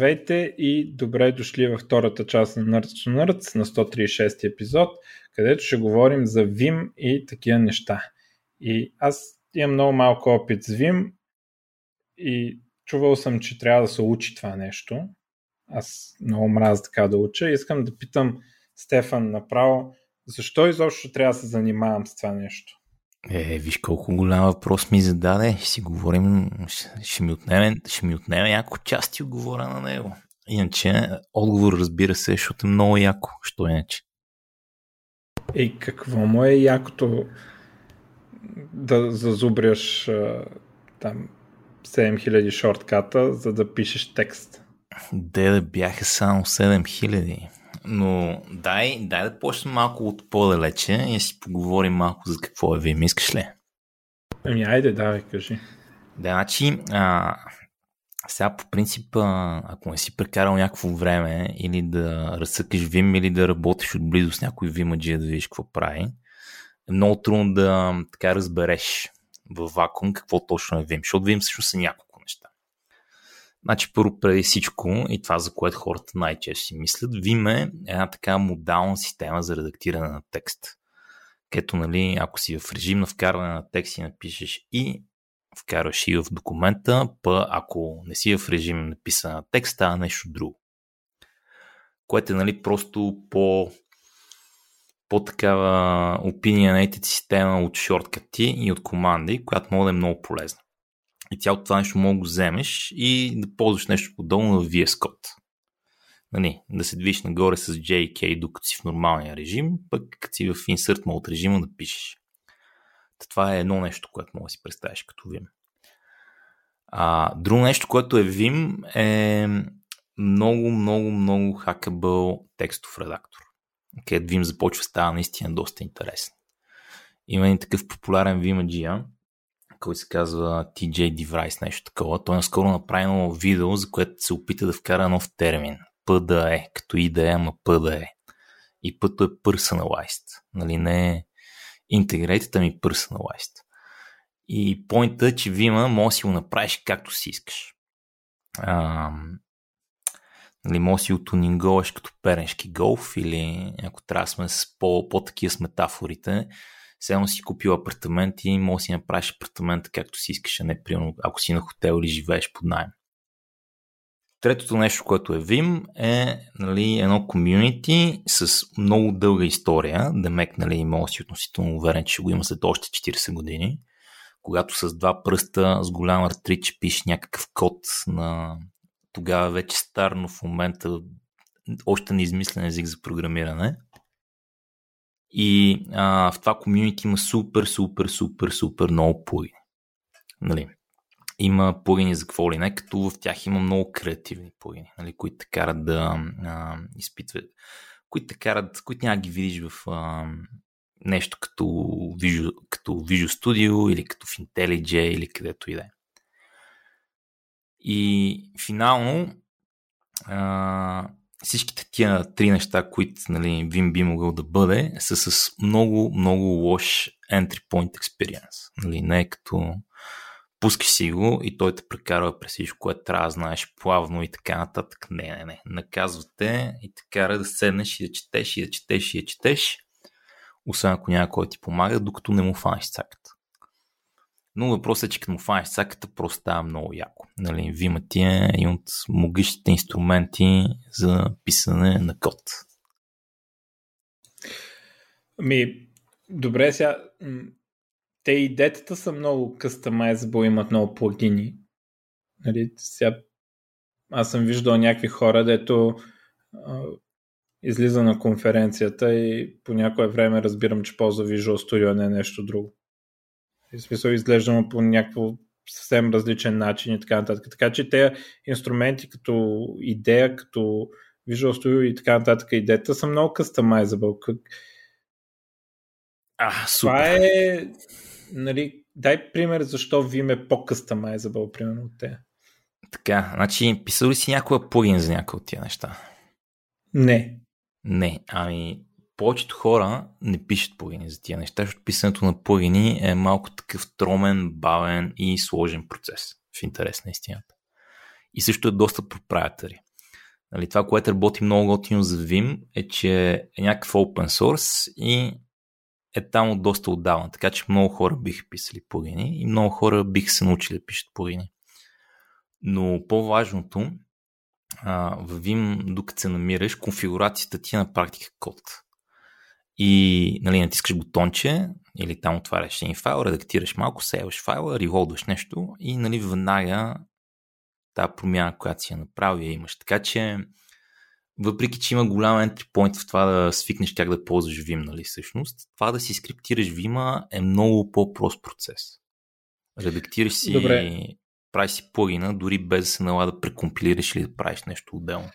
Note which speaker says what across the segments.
Speaker 1: Здравейте и добре дошли във втората част на Nerds to Nerds на 136 епизод, където ще говорим за Vim и такива неща. И аз имам много малко опит с Vim и чувал съм, че трябва да се учи това нещо. Аз много мразя така да уча. Искам да питам Стефан направо, защо изобщо трябва да се занимавам с това нещо?
Speaker 2: Е, виж колко голям въпрос ми зададе. Ще си говорим, ще, ще, ми, отнеме, ще ми отнеме няколко части отговора на него. Иначе, отговор разбира се, защото е много яко. Що иначе?
Speaker 1: И какво му е якото да зазубряш там 7000 шортката, за да пишеш текст?
Speaker 2: Де да бяха само 7000. Но дай, дай да почнем малко от по-далече и си поговорим малко за какво е Vim. Искаш ли?
Speaker 1: Ами айде, давай, кажи.
Speaker 2: Да, значи, а, сега по принцип, ако не си прекарал някакво време или да разсъкаш Vim или да работиш отблизо с някой Vimаджия да видиш какво прави, е много трудно да така разбереш в вакуум какво точно е Vim, защото Vim също са няколко Значи, първо преди всичко, и това за което хората най-често си мислят, Vim е една така модална система за редактиране на текст. Където, нали, ако си в режим на вкарване на текст и напишеш и вкарваш и в документа, па ако не си в режим на писане на текст, става нещо друго. Което е нали, просто по по-такава opinionated система от шорткати и от команди, която може да е много полезна. И цялото това нещо мога да вземеш и да ползваш нещо подобно в VS Code. Нали, да се движиш нагоре с JK, докато си в нормалния режим, пък като си в Insert Mode режима да пишеш. Това е едно нещо, което мога да си представиш като Vim. А, друго нещо, което е Vim е много, много, много хакабъл текстов редактор. Където Vim започва става наистина доста интересен. Има един такъв популярен Vim който се казва TJ Device, нещо такова. Той наскоро направи едно видео, за което се опита да вкара нов термин. PDE, като идея, ама PDE. И пъто е personalized. Нали, не е integrated, ами personalized. И поинта е, че Vima може да си го направиш както си искаш. А, нали, може да си отунинговаш като переншки голф или ако трябва сме с по, по-такива с метафорите, Седно си купил апартамент и може да си направиш апартамент както си искаш, а не примерно ако си на хотел или живееш под найем. Третото нещо, което е Vim е нали, едно комьюнити с много дълга история. Демек, нали, мога си относително уверен, че го има след още 40 години. Когато с два пръста, с голям артрич пишеш някакъв код на тогава вече стар, но в момента още неизмислен език за програмиране – и а, в това комьюнити има супер, супер, супер, супер много плагини. Нали? Има плагини за какво ли не, като в тях има много креативни плагини, нали, които те карат да а, изпитват, които те карат, които няма ги видиш в а, нещо като Visual, като Visual Studio или като в IntelliJ или където и да е. И финално а, всичките тия три неща, които нали, Vim би могъл да бъде, са с много, много лош entry point experience. Нали, не е като пускаш си го и той те прекарва през всичко, което трябва да знаеш плавно и така нататък. Не, не, не. Наказвате и те кара да седнеш и да четеш и да четеш и да четеш, освен ако няма кой ти помага, докато не му фанеш цаката. Но въпросът е, че като му фанеш саката, просто става много яко. Нали, Вима ти е един от могъщите инструменти за писане на код.
Speaker 1: Ами, добре, сега те и детата са много customizable, имат много плагини. Нали, сега аз съм виждал някакви хора, дето излиза на конференцията и по някое време разбирам, че ползва Visual Studio, не нещо друго. В смисъл изглежда по някакво съвсем различен начин и така нататък. Така че тези инструменти като идея, като Visual Studio и така нататък, идеята са много customizable. Как...
Speaker 2: А, супер.
Speaker 1: Това е, нали, дай пример защо Vim е по-customizable, примерно от те.
Speaker 2: Така, значи, писал ли си някоя плагин за някои от тия неща?
Speaker 1: Не.
Speaker 2: Не, ами повечето хора не пишат плагини за тия неща, защото писането на плагини е малко такъв тромен, бавен и сложен процес в интерес на истината. и също е доста проприетари. Нали, това, което работи много готино за Vim е, че е някакъв open source и е там от доста отдавна, така че много хора биха писали плагини и много хора биха се научили да пишат плагини. Но по-важното, в Vim, докато се намираш, конфигурацията ти е на практика код. И нали, натискаш бутонче или там отваряш един файл, редактираш малко, сейваш файла, револдваш нещо и нали, веднага тази промяна, която си е направил, я имаш. Така че, въпреки, че има голям entry point в това да свикнеш как да ползваш Vim, нали, всъщност, това да си скриптираш Vim е много по-прост процес. Редактираш си, Добре. правиш си плагина, дори без да се налага да прекомпилираш или да правиш нещо отделно.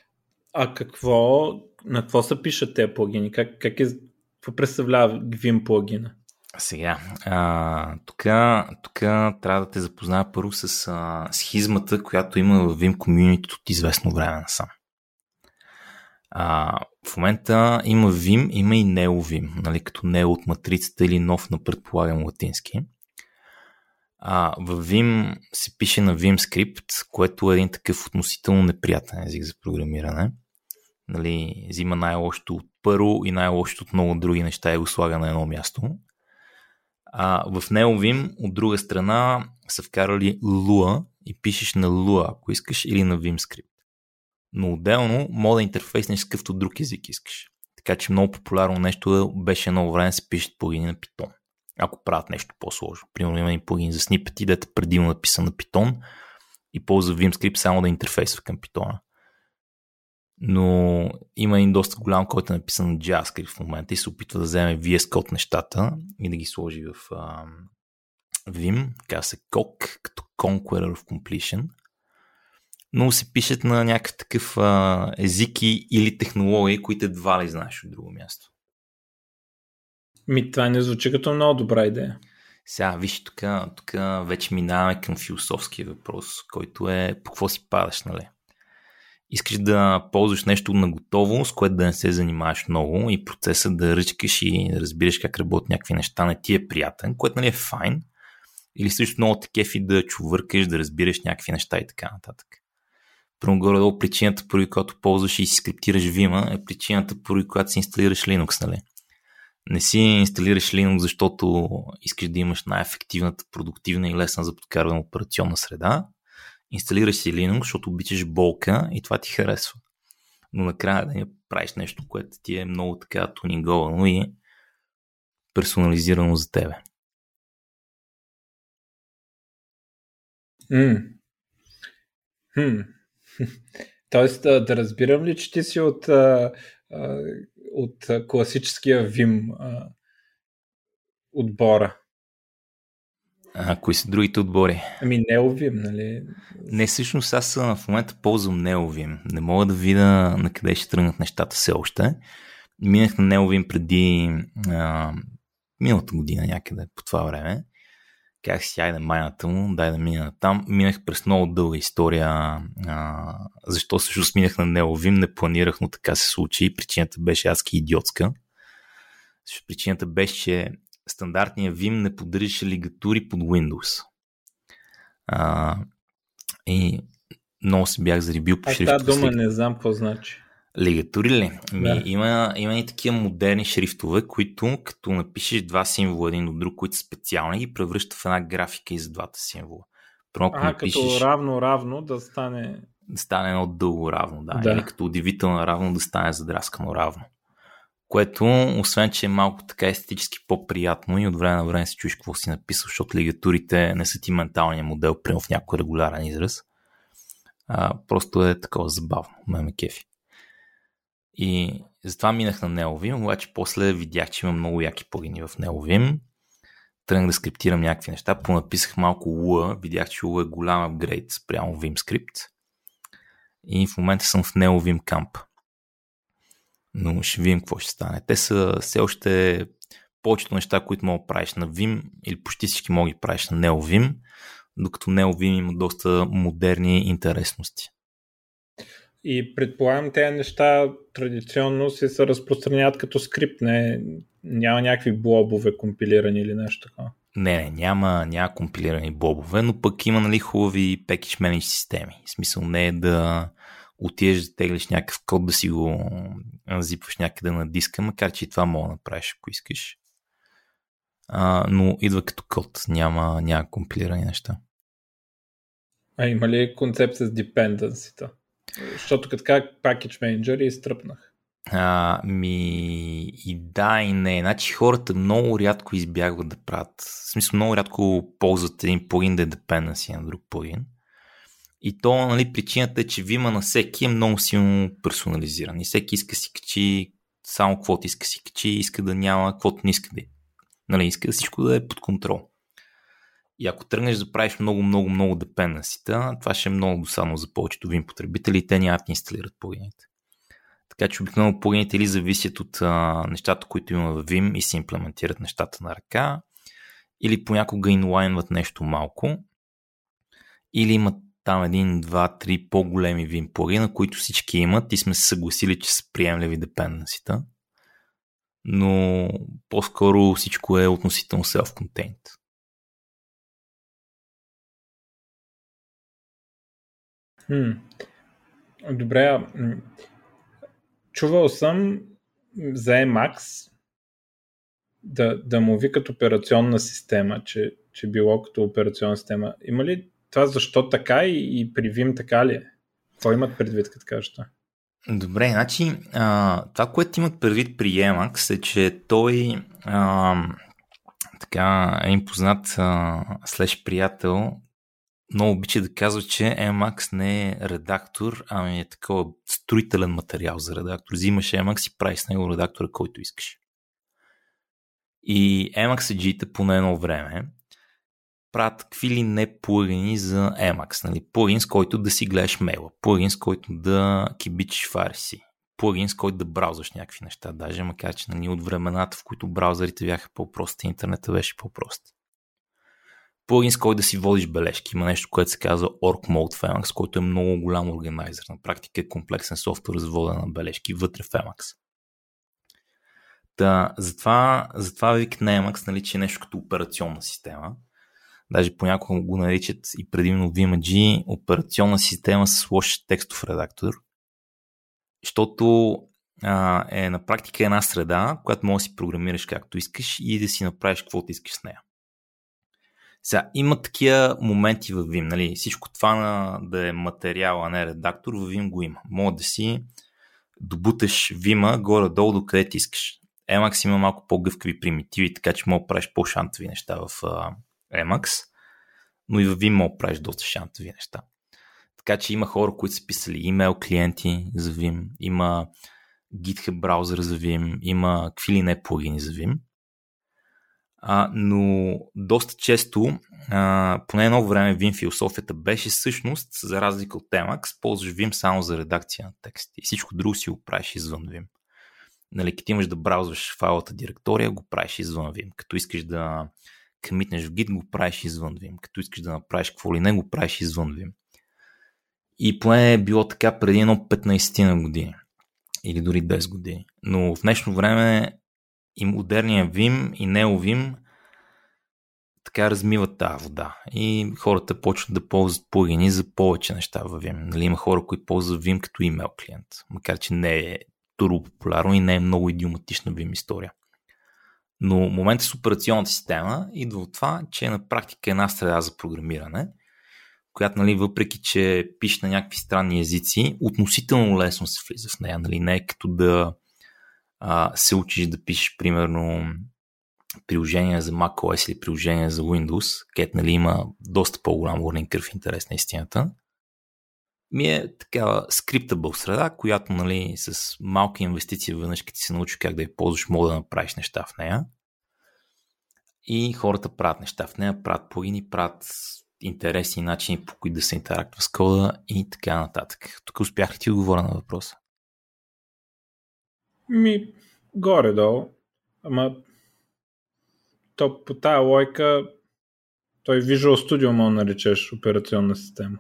Speaker 1: А какво, на какво се пишат тези плагини? Как, как е, какво представлява Vim плагина?
Speaker 2: Сега, тук, трябва да те запозная първо с а, схизмата, която има в Vim Community от известно време насам. А, в момента има Vim, има и NeoVim, нали, като Neo от матрицата или нов на предполагам латински. А, в Vim се пише на Vim скрипт, което е един такъв относително неприятен език за програмиране. Нали, взима най-лошото от първо и най-лошото от много други неща и го слага на едно място. А, в NeoVim от друга страна са вкарали Lua и пишеш на Lua, ако искаш, или на Vim скрипт. Но отделно мода интерфейс на какъвто друг език искаш. Така че много популярно нещо беше едно време се пишат плагини на Python. Ако правят нещо по-сложно. Примерно има и плагин за снипети, дете предимно написан на Python и ползва Vim скрипт само да интерфейсва към Python но има един доста голям, който е написан на JavaScript в момента и се опитва да вземе VS Code нещата и да ги сложи в uh, Vim, така се COC, като Conqueror of Completion. Но се пишат на някакъв такъв uh, езики или технологии, които едва ли знаеш от друго място.
Speaker 1: Ми, това не звучи като много добра идея.
Speaker 2: Сега, виж, тук, тук вече минаваме към философския въпрос, който е по какво си падаш, нали? Искаш да ползваш нещо на готово, с което да не се занимаваш много и процесът да ръчкаш и да разбираш как работят някакви неща не ти е приятен, което нали е файн. Или също много те кефи да чувъркаш, да разбираш някакви неща и така нататък. Първо горе-долу причината, поради която ползваш и си скриптираш Vima, е причината, поради която си инсталираш Linux, нали? Не си инсталираш Linux, защото искаш да имаш най-ефективната, продуктивна и лесна за подкарване операционна среда, инсталираш си Linux, защото обичаш болка и това ти харесва. Но накрая да не правиш нещо, което ти е много така тунинговано и персонализирано за тебе.
Speaker 1: Mm. Hmm. Тоест, да, разбирам ли, че ти си от, от класическия Vim отбора?
Speaker 2: А, кои са другите отбори?
Speaker 1: Ами Неовим, нали?
Speaker 2: Не, всъщност аз в момента ползвам Неовим. Не мога да видя на къде ще тръгнат нещата все още. Минах на Неовим преди а, миналата година някъде по това време. Как си, айде майната му, дай да мина там. Минах през много дълга история. А, защо всъщност минах на Неовим, не планирах, но така се случи. Причината беше адски идиотска. Причината беше, че стандартния Vim не поддържаше лигатури под Windows. А, и много се бях зарибил по шрифта.
Speaker 1: Тази дума не знам какво значи.
Speaker 2: Лигатури ли? Да. Ми, има, има и такива модерни шрифтове, които като напишеш два символа един от друг, които са специални, ги превръща в една графика и за двата символа.
Speaker 1: Първо, а, напишеш, като равно-равно да стане...
Speaker 2: Да стане едно дълго равно, да. да. Или като удивително равно да стане задраскано равно което, освен че е малко така естетически по-приятно и от време на време се чуеш какво си написал, защото лигатурите не са ти менталния модел, прямо в някой регулярен израз. А, просто е такова забавно, ме ме кефи. И затова минах на Neovim, обаче после видях, че има много яки плагини в Neovim. Тръгнах да скриптирам някакви неща, понаписах малко Lua, видях, че Lua е голям апгрейд спрямо Vim И в момента съм в Neovim Camp но ще видим какво ще стане. Те са все още повечето неща, които мога да правиш на Vim или почти всички мога да правиш на NeoVim, докато NeoVim има доста модерни интересности.
Speaker 1: И предполагам, тези неща традиционно се се разпространяват като скрипт, не, няма някакви блобове компилирани или нещо такова.
Speaker 2: Не, не, няма, няма компилирани бобове, но пък има нали, хубави package manage системи. В смисъл не е да отидеш да теглиш някакъв код да си го зипваш някъде на диска, макар че и това мога да направиш, ако искаш. А, но идва като код, няма, няма компилирани неща.
Speaker 1: А има ли концепция с dependency Защото като как Package Manager изтръпнах.
Speaker 2: А, ми и да и не. Значи хората много рядко избягват да правят. В смисъл много рядко ползват един плагин да е dependency на друг плагин. И то, нали, причината е, че Вима на всеки е много силно персонализиран. И всеки иска си качи само каквото иска си качи, иска да няма каквото не иска да е. Нали, иска всичко да е под контрол. И ако тръгнеш да правиш много, много, много депенденсита, това ще е много досадно за повечето Vim потребители и те няма да инсталират плагините. Така че обикновено плагините или зависят от а, нещата, които има в Vim и се имплементират нещата на ръка, или понякога инлайнват нещо малко, или имат там един, два, три по-големи Vim плагина, които всички имат и сме се съгласили, че са приемливи депенденсита. Но по-скоро всичко е относително self-contained.
Speaker 1: Хм. Добре, чувал съм за Emacs да, да му викат операционна система, че, че било като операционна система. Има ли това защо така и, и при Vim така ли е? Какво имат предвид, като кажете?
Speaker 2: Добре, значи а, това, което имат предвид при Emacs е, че той а, така е им познат а, приятел, много обича да казва, че Emacs не е редактор, ами е такова строителен материал за редактор. Взимаш Emacs и правиш с него редактора, който искаш. И Emacs по едно време правят какви ли не плагини за Emacs. Нали? Плагин с който да си гледаш мейла, плагин с който да кибичиш фариси, плагин с който да браузваш някакви неща, даже макар че нали, от времената, в които браузърите бяха по-прости, интернета беше по-прост. Плагин с който да си водиш бележки. Има нещо, което се казва Org Mode в Emacs, който е много голям органайзер. На практика е комплексен софтуер за водене на бележки вътре в Emacs. Та, затова, затова вик на Emacs, нали, че е нещо като операционна система – Даже понякога го наричат и предимно VMG операционна система с лош текстов редактор. Защото а, е на практика една среда, която може да си програмираш както искаш и да си направиш каквото искаш с нея. Сега, има такива моменти в Vim, нали? Всичко това на, да е материал, а не редактор, в Vim го има. Може да си добуташ Vim горе-долу до къде ти искаш. Emacs има малко по-гъвкави примитиви, така че мога да правиш по-шантови неща в, Emacs, но и в Vim мога правиш доста шантови неща. Така че има хора, които са писали имейл клиенти за Vim, има GitHub браузър за Vim, има какви ли не плагини за Vim. А, но доста често, а, поне едно време Vim философията беше всъщност, за разлика от Emacs, ползваш Vim само за редакция на текст и всичко друго си го правиш извън Vim. Нали, като имаш да браузваш файлата директория, го правиш извън Vim. Като искаш да къмитнеш в Git, го правиш извън Vim. Като искаш да направиш какво ли не, го правиш извън Vim. И поне е било така преди едно 15 на години. Или дори 10 години. Но в днешно време и модерния Vim и NeoVim така размиват тази вода. И хората почват да ползват плагини за повече неща в Vim. Нали, има хора, които ползват Vim като имейл клиент. Макар, че не е турбо популярно и не е много идиоматична Vim история. Но момента с операционната система идва от това, че е на практика една среда за програмиране, която, нали, въпреки че пише на някакви странни езици, относително лесно се влиза в нея. Нали? Не е като да а, се учиш да пишеш, примерно, приложения за macOS или приложения за Windows, където нали, има доста по-голям learning curve интерес на истината. Ми е такава скриптабъл среда, която нали, с малки инвестиции веднъж като се научи как да я ползваш, мога да направиш неща в нея. И хората правят неща в нея, правят плагини, правят интересни начини по които да се интерактува с кода и така нататък. Тук успях ли ти отговоря на въпроса?
Speaker 1: Ми, горе-долу. Ама то по тая лойка той Visual Studio мога наречеш операционна система.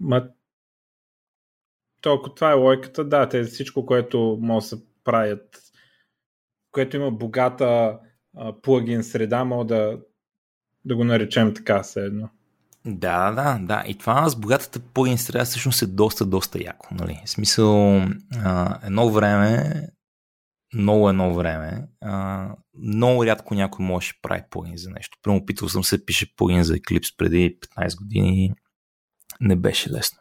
Speaker 1: Ма, толкова това е лойката, да, те всичко, което може да се правят, което има богата плагин среда, мога да, да го наречем така все едно.
Speaker 2: Да, да, да. И това с богатата плагин среда всъщност е доста, доста яко. Нали? В смисъл, а, едно време, много едно време, а, много рядко някой може да прави плагин за нещо. Прямо опитвал съм се пише плагин за Eclipse преди 15 години. Не беше лесно.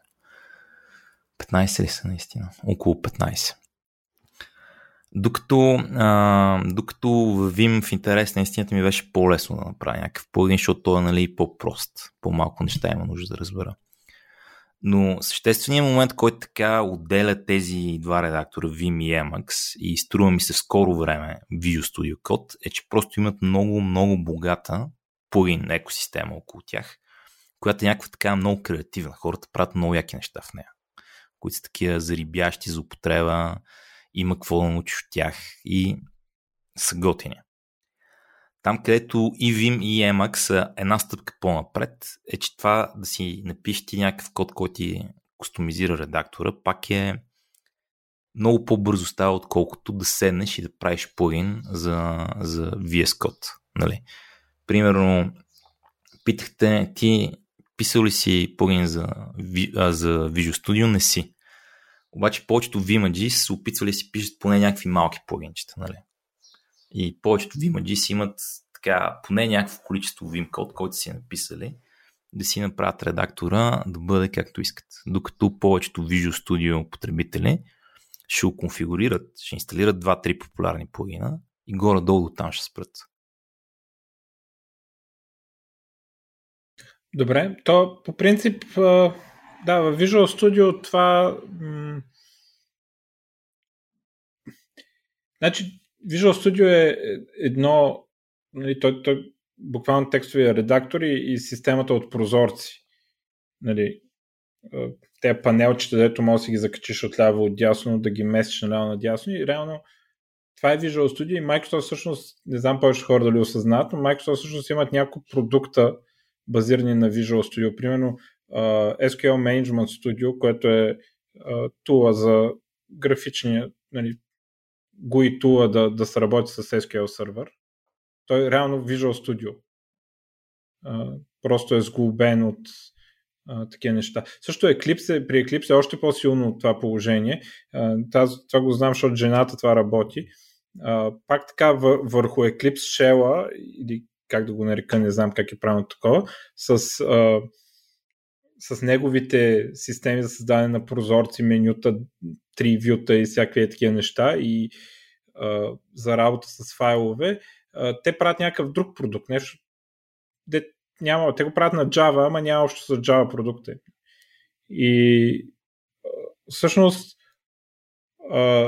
Speaker 2: 15 ли са наистина? Около 15. Докато, а, докато в Vim в интерес на истината ми беше по-лесно да направя някакъв плагин, защото той е нали, по-прост. По-малко неща има нужда да разбера. Но същественият момент, който така отделя тези два редактора, Vim и Emacs, и струва ми се скоро време Visual Studio Code, е, че просто имат много, много богата плагин екосистема около тях, която е някаква така много креативна. Хората правят много яки неща в нея, които са такива зарибящи за употреба, има какво да научиш от тях и са готини. Там, където и Vim и Emacs са една стъпка по-напред, е, че това да си напишете някакъв код, който ти кустомизира редактора, пак е много по-бързо става, отколкото да седнеш и да правиш плагин за, за VS Code. Нали? Примерно, питахте ти писал ли си плагин за, за Visual Studio? Не си. Обаче повечето Vimages се опитвали да си пишат поне някакви малки плагинчета, нали? И повечето Vimages имат така, поне някакво количество Vim код, който си написали, да си направят редактора да бъде както искат. Докато повечето Visual Studio потребители ще го конфигурират, ще инсталират 2-3 популярни плагина и горе-долу до там ще спрат.
Speaker 1: Добре, то по принцип да, в Visual Studio това м- значи Visual Studio е едно нали, той, той буквално текстовия редактор и, и системата от прозорци. Нали, те панелчета, дето може да си ги закачиш от ляво от дясно, да ги местиш наляво надясно и реално това е Visual Studio и Microsoft всъщност, не знам повече хора дали осъзнат, но Microsoft всъщност имат няколко продукта базирани на Visual Studio. Примерно SQL Management Studio, което е тула за графичния нали, GUI тула да, да се работи с SQL сервер. Той е реално Visual Studio. Просто е сглобен от uh, такива неща. Също Eclipse, при Eclipse е още по-силно от това положение. Uh, таз, това го знам, защото жената това работи. Uh, пак така върху Eclipse Shell или как да го нарека, не знам как е правилно такова, с, uh, с неговите системи за създаване на прозорци, менюта, три вюта и всякакви такива неща и uh, за работа с файлове, те правят някакъв друг продукт, нещо, де, няма, те го правят на Java, ама няма общо с Java продукта. И всъщност,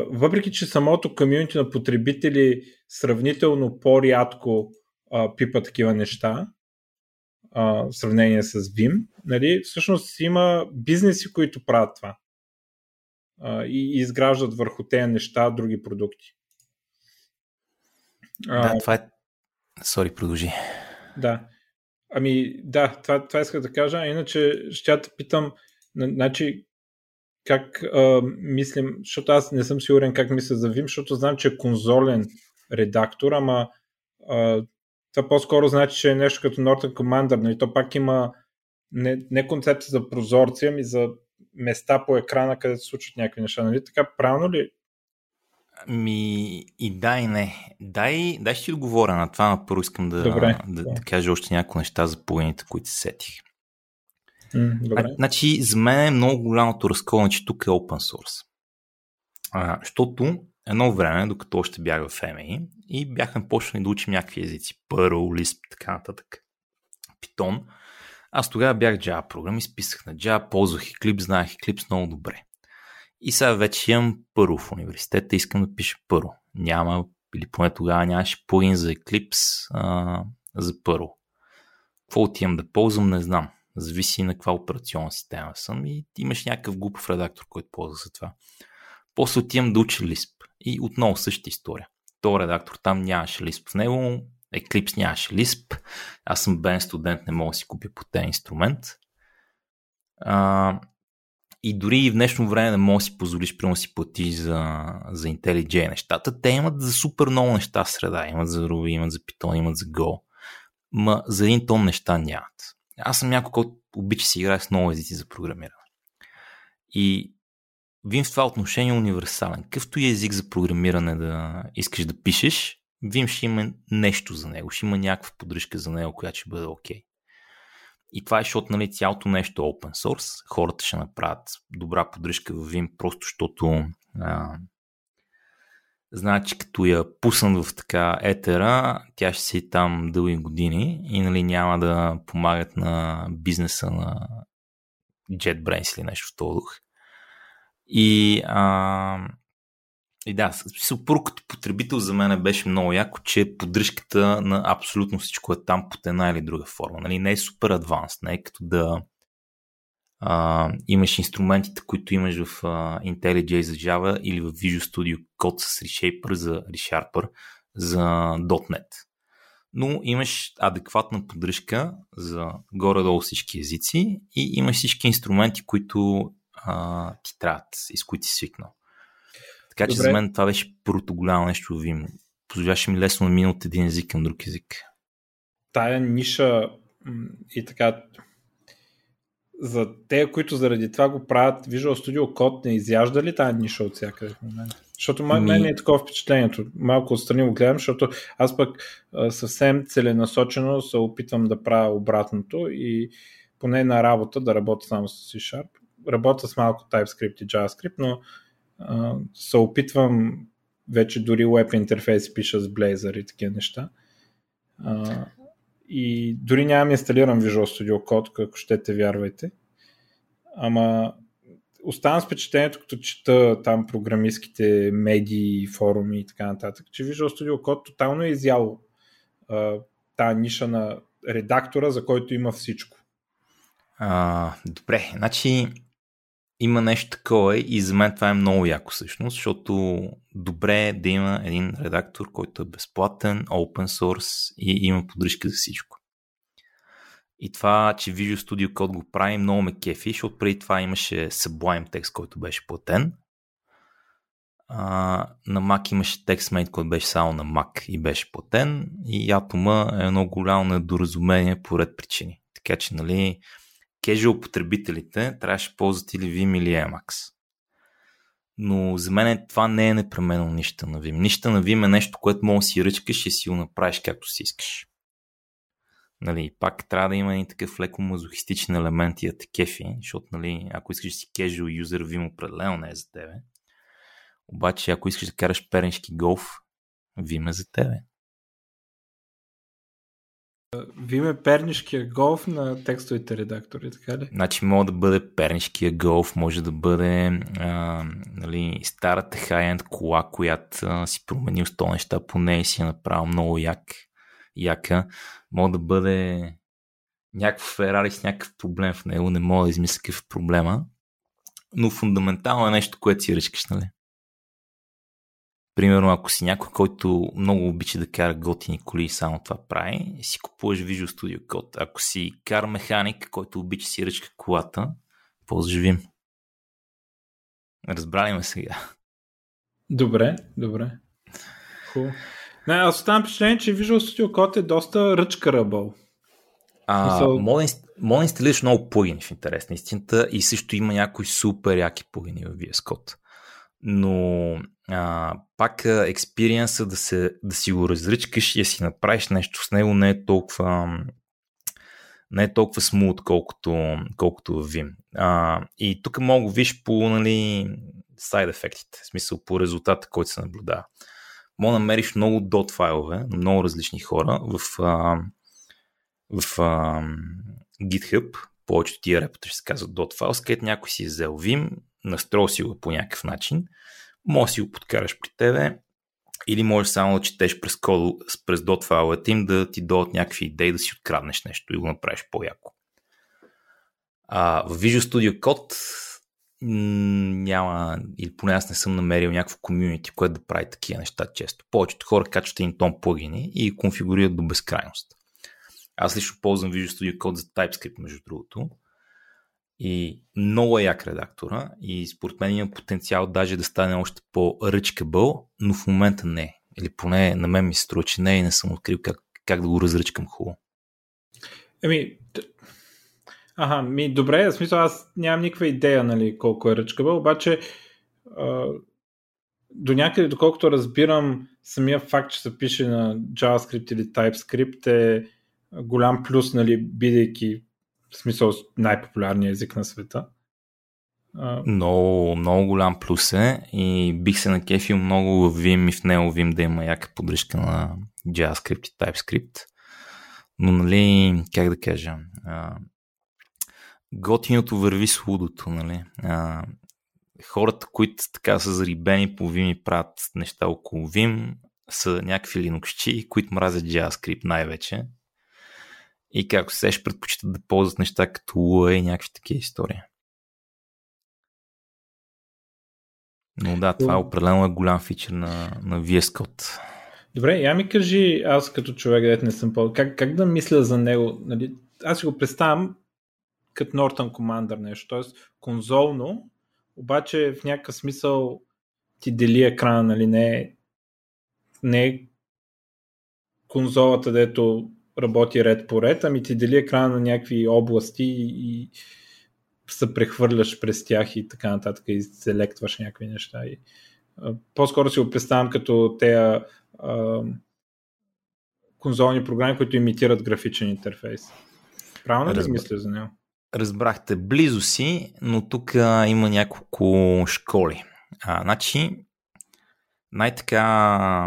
Speaker 1: въпреки че самото комьюнити на потребители сравнително по-рядко пипа такива неща, в сравнение с Vim, нали, всъщност има бизнеси, които правят това и изграждат върху тези неща други продукти.
Speaker 2: Да, това е... Сори, продължи.
Speaker 1: Да. Ами, да, това, това исках да кажа. Иначе ще те питам, значи, как а, мислим, защото аз не съм сигурен как мисля за Vim, защото знам, че е конзолен редактор, ама а, това по-скоро значи, че е нещо като Norton Commander, нали? То пак има не, не концепция за прозорци, ами за места по екрана, където се случват някакви неща. Нали? Така правилно ли
Speaker 2: ми и да и не. Дай, дай ще ти отговоря на това, но първо искам да, Добре. да, да, да кажа още някои неща за половините, които се сетих.
Speaker 1: добре.
Speaker 2: А, значи, за мен е много голямото разколване, че тук е open source. А, защото едно време, докато още бях в MI и бяхме почнали да учим някакви езици, Perl, Lisp, така нататък, Python, аз тогава бях Java програм, изписах на Java, ползвах Eclipse, знаех Eclipse много добре. И сега вече имам първо в университета, искам да пиша първо. Няма, или поне тогава нямаше плагин за Eclipse а, за първо. Какво отивам да ползвам, не знам. Зависи на каква операционна система съм и имаш някакъв глупав редактор, който ползва за това. После отивам да уча Lisp и отново същата история. То редактор там нямаше Lisp в него, Eclipse нямаше Lisp, аз съм бен студент, не мога да си купя по тези инструмент. А, и дори и в днешно време не можеш да си позволиш, прямо си платиш за, за IntelliJ нещата. Те имат за супер много неща среда. Имат за Ruby, имат за Python, имат за Go. Ма за един тон неща нямат. Аз съм някой, който обича си играе с много езици за програмиране. И Vim в това отношение е универсален. Какъвто и език за програмиране да искаш да пишеш, Vim ще има нещо за него, ще има някаква поддръжка за него, която ще бъде окей. Okay. И това е, защото нали, цялото нещо е open source. Хората ще направят добра поддръжка в Vim, просто защото а, знаят, че като я пуснат в така етера, тя ще си там дълги години и нали, няма да помагат на бизнеса на JetBrains или нещо в този дух. И, а, и да, смисъл, като потребител за мен беше много яко, че поддръжката на абсолютно всичко е там под една или друга форма. Нали? Не е супер адванс, не е като да а, имаш инструментите, които имаш в а, IntelliJ за Java или в Visual Studio Code с ReShaper за ReSharper за .NET. Но имаш адекватна поддръжка за горе-долу всички езици и имаш всички инструменти, които а, ти трябват и с които си свикнал. Така че Добре. за мен това беше първото голямо нещо Vim. Позволяваше ми лесно да мина от един език към друг език.
Speaker 1: Тая ниша и така за те, които заради това го правят, Visual Studio Code не изяжда ли тази ниша от всякъде в момента? Защото Ми... мен е такова впечатлението. Малко отстрани го гледам, защото аз пък съвсем целенасочено се опитвам да правя обратното и поне на работа да работя само с C-Sharp. Работя с малко TypeScript и JavaScript, но а, се опитвам вече дори веб интерфейс пиша с Blazor и такива неща. А, и дори нямам инсталиран Visual Studio Code, ако ще те вярвайте. Ама оставам с впечатлението, като чета там програмистските медии, форуми и така нататък, че Visual Studio Code тотално е изял тази ниша на редактора, за който има всичко.
Speaker 2: А, добре, значи има нещо такова и за мен това е много яко всъщност, защото добре е да има един редактор, който е безплатен, open source и има поддръжка за всичко. И това, че Visual Studio Code го прави, много ме кефи, защото преди това имаше Sublime текст, който беше платен. А, на Mac имаше TextMate, който беше само на Mac и беше платен. И Atom е едно голямо недоразумение по ред причини. Така че, нали, casual потребителите трябваше ползват или Vim или Emacs. Но за мен това не е непременно нищо на Vim. Нищо на Vim е нещо, което може да си ръчкаш и си го направиш както си искаш. Нали, пак трябва да има един такъв леко мазохистичен елемент и да кефи, защото нали, ако искаш да си casual юзер, Vim определено не е за тебе. Обаче, ако искаш да караш пернишки голф, Vim е за тебе.
Speaker 1: Виме пернишкия голф на текстовите редактори, така ли?
Speaker 2: Значи може да бъде пернишкия голф, може да бъде а, нали, старата хай-енд кола, която си променил 100 неща по нея си е направил много як, яка. Може да бъде някакъв Ферари с някакъв проблем в него, не мога да измисля какъв е проблема, но фундаментално е нещо, което си ръчкаш, нали? Примерно, ако си някой, който много обича да кара готини коли и само това прави, си купуваш Visual Studio Code. Ако си кар механик, който обича си ръчка колата, Vim. Разбрали ме сега.
Speaker 1: Добре, добре. Хубаво. Не, аз оставам впечатление, че Visual Studio Code е доста ръчка ръбъл.
Speaker 2: А, мога, да инсталираш много плагини в интерес на истината и също има някои супер яки плагини в VS Code. Но а, пак експириенса да, се, да си го разричкаш и да си направиш нещо с него не е толкова не е толкова смут, колкото, колкото в. А, и тук мога го виж по нали, сайд ефектите, в смисъл по резултата, който се наблюдава. Мога да намериш много dot файлове на много различни хора в, а, в а, GitHub, повечето тия репота ще се казват dot files, където някой си е взел Vim, настроил си го по някакъв начин може да си го подкараш при тебе или можеш само да четеш през, код, през dot файловете им да ти дадат някакви идеи да си откраднеш нещо и го направиш по-яко. А, в Visual Studio Code няма, или поне аз не съм намерил някакво комьюнити, което да прави такива неща често. Повечето хора качват един тон плагини и конфигурират до безкрайност. Аз лично ползвам Visual Studio Code за TypeScript, между другото. И много як редактора и според мен има потенциал даже да стане още по-ръчкабъл, но в момента не. Или поне на мен ми се струва, че не и не съм открил как, как да го разръчкам хубаво.
Speaker 1: Еми, ага, ми добре, в смисъл аз нямам никаква идея нали, колко е ръчкабъл, обаче а, до някъде, доколкото разбирам, самия факт, че се пише на JavaScript или TypeScript е голям плюс, нали, бидейки в смисъл най-популярният език на света.
Speaker 2: Много, много голям плюс е и бих се накефил много в Vim и в него Vim да има яка поддръжка на JavaScript и TypeScript. Но нали, как да кажа, а, готиното върви с лудото, нали. А, хората, които така са зарибени по Vim и правят неща около Vim, са някакви линокщи, които мразят JavaScript най-вече и както се ще предпочитат да ползват неща като Lua и някакви такива истории. Но да, това е определено е голям фичър на, на VS Code.
Speaker 1: Добре, я ми кажи, аз като човек, дете не съм по как, как да мисля за него? Нали? Аз си го представям като Norton Commander нещо, т.е. конзолно, обаче в някакъв смисъл ти дели екрана, нали? Не, не е конзолата, дето работи ред по ред, ами ти дели екрана на някакви области и, се прехвърляш през тях и така нататък и селектваш някакви неща. И, а, по-скоро си го представям като тези конзолни програми, които имитират графичен интерфейс. Правилно ли мисля за него?
Speaker 2: Разбрахте, близо си, но тук а, има няколко школи. А, значи, най-така,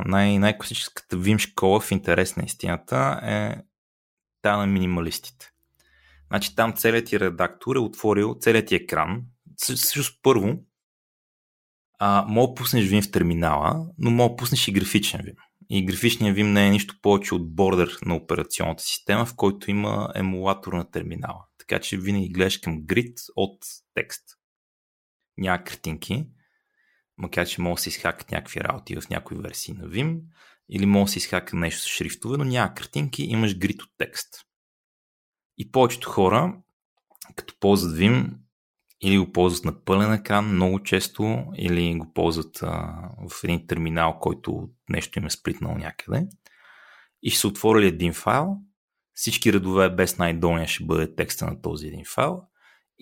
Speaker 2: най- най-класическата Vim школа в интерес на истината е та на минималистите. Значи там целият ти редактор е отворил целият ти екран. Също първо, а, мога да пуснеш Vim в терминала, но мога да пуснеш и графичен Vim. И графичният Vim не е нищо повече от бордер на операционната система, в който има емулатор на терминала. Така че винаги гледаш към грид от текст. Няма картинки, макар че могат да се изхакат някакви работи в някои версии на Vim, или може да се изхака нещо с шрифтове, но няма картинки, имаш грид от текст. И повечето хора, като ползват Vim, или го ползват на пълен екран много често, или го ползват а, в един терминал, който нещо им е сплитнал някъде. И ще се отворили един файл, всички редове без най-долния ще бъде текста на този един файл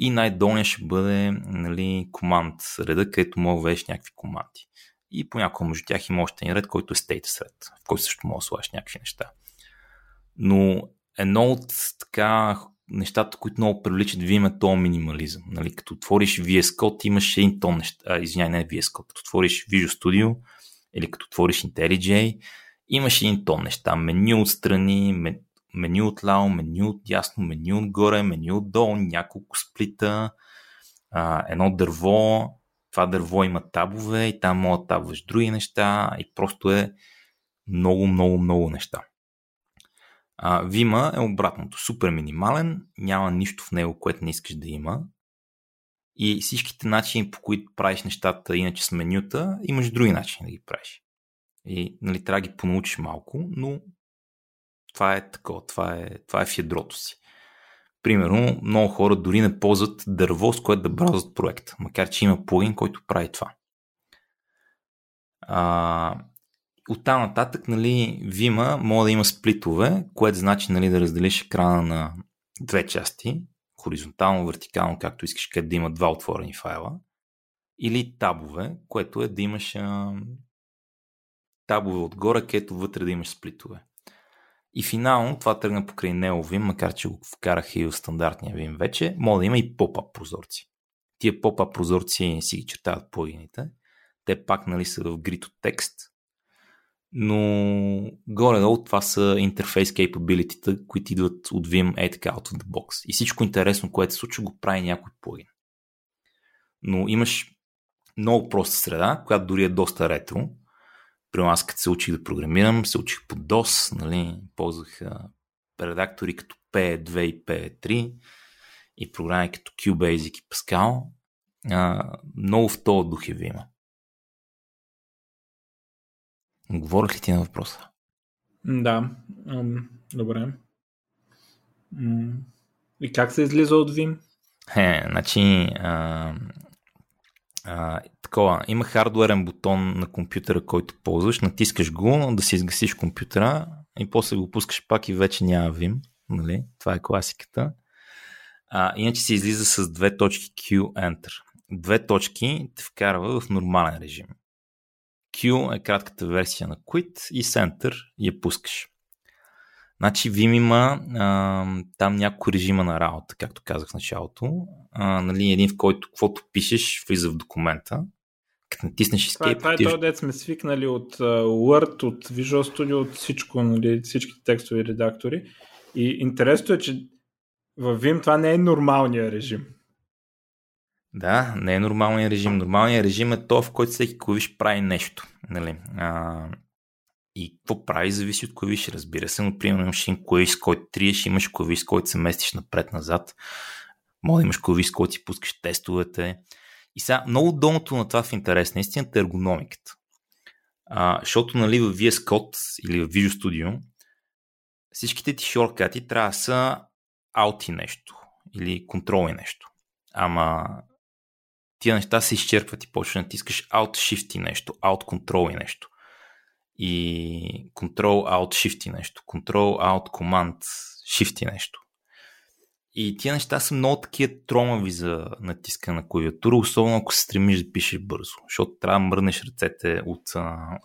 Speaker 2: и най-долния ще бъде нали, команд реда, където мога да веш някакви команди. И понякога между тях има още един ред, който е status ред, в който също мога да слагаш някакви неща. Но едно от така нещата, които много привличат ви има то минимализъм. Нали, като отвориш VS Code, имаш един тон неща. А, извиняй, не VS Code. Като отвориш Visual Studio или като отвориш IntelliJ, имаш един тон неща. Меню отстрани, меню от ляво, меню от дясно, меню отгоре, меню отдолу, няколко сплита, а, едно дърво, това дърво има табове и там мога да табваш други неща и просто е много, много, много неща. А, Вима е обратното. Супер минимален, няма нищо в него, което не искаш да има. И всичките начини, по които правиш нещата, иначе с менюта, имаш други начини да ги правиш. И нали, трябва да ги понаучиш малко, но това е такова, това е, това е в ядрото си. Примерно, много хора дори не ползват дърво, с което да браузват проекта, макар че има плагин, който прави това. А, от там нататък, нали, Vima може да има сплитове, което значи нали, да разделиш екрана на две части, хоризонтално, вертикално, както искаш, къде да има два отворени файла, или табове, което е да имаш а, табове отгоре, където вътре да имаш сплитове. И финално това тръгна покрай NeoVim, макар че го вкарах и в стандартния Vim вече, може да има и поп-ап прозорци. Тия поп-ап прозорци си ги чертават плагините. Те пак нали, са в грид от текст, но горе-долу това са интерфейс capability които идват от Vim е така out of the box. И всичко интересно, което се случва, го прави някой плагин. Но имаш много проста среда, която дори е доста ретро, при аз като се учих да програмирам, се учих по DOS, нали, ползвах редактори като P2 и P3 и програми като QBasic и Pascal. А, много в този дух е има. Говорих ли ти на въпроса?
Speaker 1: Да, добре. И как се излиза от Vim?
Speaker 2: Е, значи, а, а, такова, има хардуерен бутон на компютъра, който ползваш, натискаш го, да си изгасиш компютъра и после го пускаш пак и вече няма Vim. Нали? Това е класиката. А, иначе се излиза с две точки Q Enter. Две точки те вкарва в нормален режим. Q е кратката версия на Quit и Center и я пускаш. Значи Vim има а, там няколко режима на работа, както казах в началото. А, нали, един в който каквото пишеш влиза в документа. Като натиснеш Escape...
Speaker 1: Това, това е този дет сме свикнали от uh, Word, от Visual Studio, от всичко, нали, всички текстови редактори. И интересното е, че в Vim това не е нормалния режим.
Speaker 2: Да, не е нормалният режим. Нормалният режим е то, в който всеки клавиш прави нещо. Нали? А, и какво прави, зависи от клавиш, разбира се. Но, примерно, имаш един клавиш, с който триеш, имаш клавиш, с който се местиш напред-назад. Може да имаш клавиш, с който си пускаш тестовете. И сега, много долното на това в интерес, наистина е ергономиката. А, защото, нали, в VS Code или в Visual Studio, всичките ти шорткати трябва да са аути нещо или контроли нещо. Ама тия неща се изчерпват и почва да натискаш Alt Shift и нещо, Alt Control и нещо. И Control Alt Shift нещо, Control Alt Command Shift нещо. И тия неща са много такива тромави за натиска на клавиатура, особено ако се стремиш да пишеш бързо, защото трябва да мръднеш ръцете от,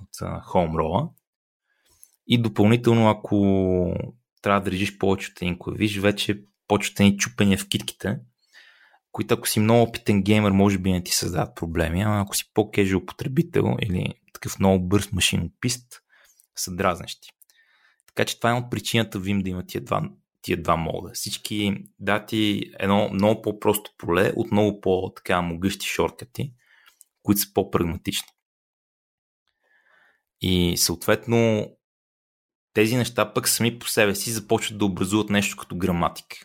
Speaker 2: от Roll. И допълнително, ако трябва да държиш повече от един клавиш, вече почват ни чупения в китките, които ако си много опитен геймер, може би не ти създават проблеми, а ако си по-кежуал потребител или такъв много бърз машинопист, са дразнещи. Така че това е от причината Vim да има тия два, тия два мода. Всички дати едно много по-просто поле от много по-така могъщи шоркати, които са по-прагматични. И съответно тези неща пък сами по себе си започват да образуват нещо като граматика.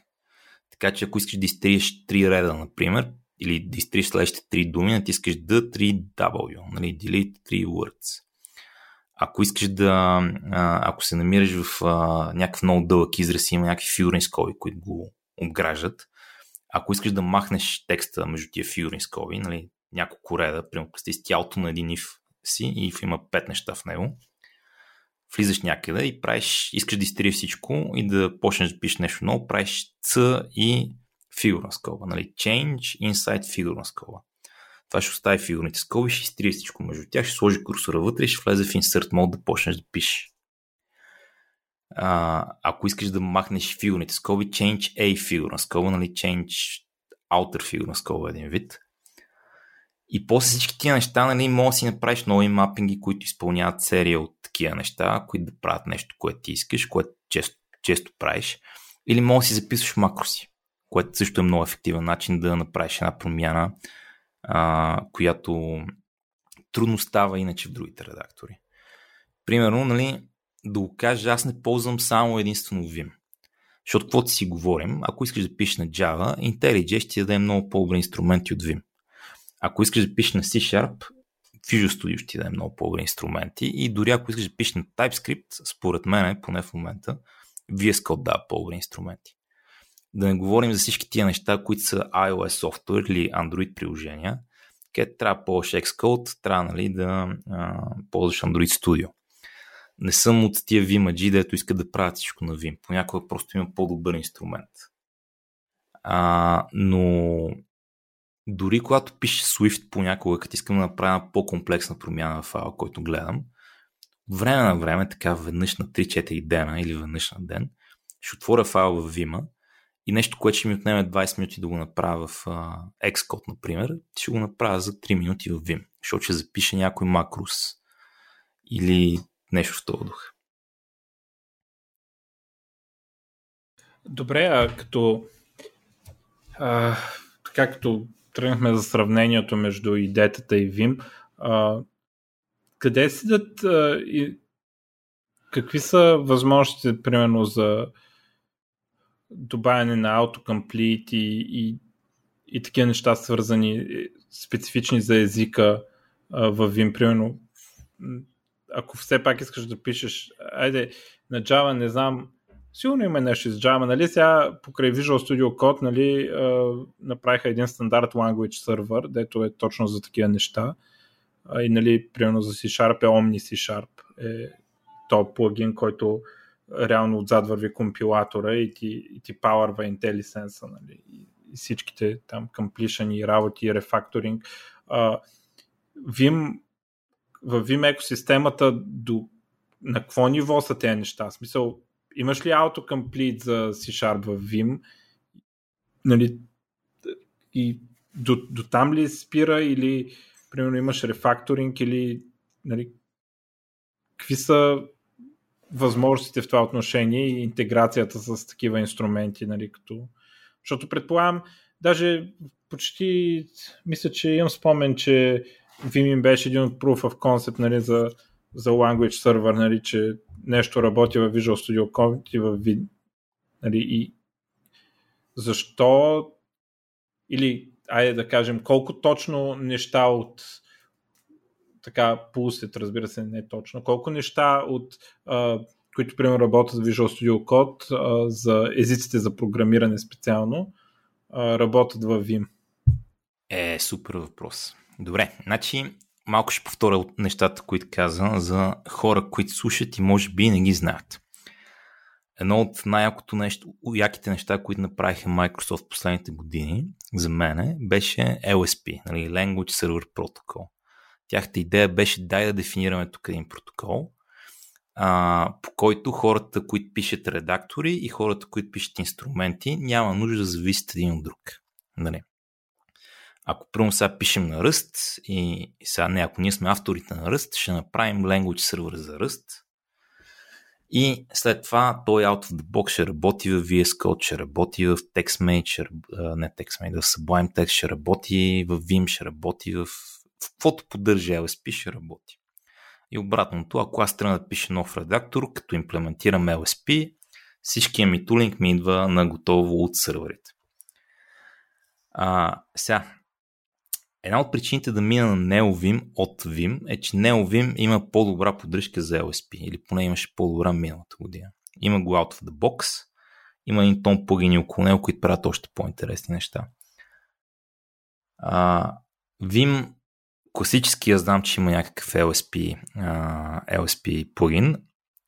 Speaker 2: Така че ако искаш да изтриеш три реда, например, или да изтриеш следващите три думи, натискаш D, 3 W, нали, delete 3 words. Ако искаш да, ако се намираш в някакъв много дълъг израз, има някакви фигурни скоби, които го обграждат, ако искаш да махнеш текста между тия фигурни скоби, нали, няколко реда, примерно с тялото на един if си и има пет неща в него, влизаш някъде и правиш, искаш да изтриеш всичко и да почнеш да пишеш нещо ново, правиш C и фигурна скоба. Нали? Change, inside фигурна скоба. Това ще остави фигурните скоби, ще изтрие всичко между тях, ще сложи курсора вътре и ще влезе в insert mode да почнеш да пишеш. А, ако искаш да махнеш фигурните скоби, change a фигурна скоба, нали? change outer фигурна скоба един вид. И после всички тия неща, нали, може да си направиш нови мапинги, които изпълняват серия от такива неща, които да правят нещо, което ти искаш, което често, често правиш. Или може да си записваш макроси, което също е много ефективен начин да направиш една промяна, а, която трудно става иначе в другите редактори. Примерно, нали, да го кажа, аз не ползвам само единствено Vim. Защото каквото си говорим, ако искаш да пишеш на Java, IntelliJ ще ти даде много по-добри инструменти от Vim. Ако искаш да пишеш на C-Sharp, Visual Studio ще ти даде много по-добри инструменти и дори ако искаш да пишеш на TypeScript, според мен, поне в момента, VS Code дава по-добри инструменти. Да не говорим за всички тия неща, които са iOS софтуер или Android приложения, където трябва да ползваш Xcode, трябва нали, да а, ползваш Android Studio. Не съм от тия VMAG, дето искат да правят всичко на Vim. Понякога просто има по-добър инструмент. А, но дори когато пише Swift понякога, като искам да направя по-комплексна промяна в файла, който гледам, време на време, така веднъж на 3-4 дена или веднъж на ден, ще отворя файл в Vima и нещо, което ще ми отнеме 20 минути да го направя в uh, Xcode, например, ще го направя за 3 минути в Vim, защото ще запише някой макрос или нещо в този дух.
Speaker 1: Добре, а като а, както тръгнахме за сравнението между идетата и Vim. А, къде седят и какви са възможностите, примерно, за добавяне на autocomplete и, и, и такива неща свързани, специфични за езика в Vim, примерно, ако все пак искаш да пишеш, айде, на Java не знам Сигурно има нещо с Java, нали? Сега покрай Visual Studio Code, нали, направиха един стандарт language server, дето е точно за такива неща. И, нали, примерно за C-Sharp е Omni C-Sharp. Е то плагин, който реално отзад върви компилатора и ти, и ти powerва IntelliSense, нали? И, всичките там completion работи и рефакторинг. Vim, в Vim екосистемата до на какво ниво са тези неща? В смисъл, имаш ли autocomplete за C-Sharp в Vim? Нали, и до, до там ли спира или примерно имаш рефакторинг или нали, какви са възможностите в това отношение и интеграцията с такива инструменти, нали, като... Защото предполагам, даже почти мисля, че имам спомен, че Vim беше един от proof of concept нали, за за language server, нали, че нещо работи в Visual Studio Code и в Vim. Нали, и защо или айде да кажем, колко точно неща от така пулсет, разбира се, не точно, колко неща от а, които примерно работят в Visual Studio Code а, за езиците за програмиране специално, а, работят в Vim?
Speaker 2: Е, супер въпрос. Добре, значи малко ще повторя от нещата, които каза за хора, които слушат и може би не ги знаят. Едно от най-якото нещо, яките неща, които направиха Microsoft последните години, за мен, беше LSP, нали, Language Server Protocol. Тяхта идея беше дай да дефинираме тук един протокол, а, по който хората, които пишат редактори и хората, които пишат инструменти, няма нужда да зависят един от друг. Нали. Ако първо сега пишем на ръст и сега не, ако ние сме авторите на ръст, ще направим language сервер за ръст и след това той out of the box ще работи в VS Code, ще работи в TextMate, ще, не TextMate, в Sublime Text ще работи, в Vim ще работи, в, каквото поддържа LSP ще работи. И обратното, ако аз трябва да пиша нов редактор, като имплементирам LSP, всичкия ми тулинг ми идва на готово от сървърите. А, сега, Една от причините да мина на NeoVim от Vim е, че NeoVim има по-добра поддръжка за LSP, или поне имаше по-добра миналата година. Има го out of the box, има един тон плагини около него, които правят още по-интересни неща. А, Vim класически аз знам, че има някакъв LSP, а, LSP плагин,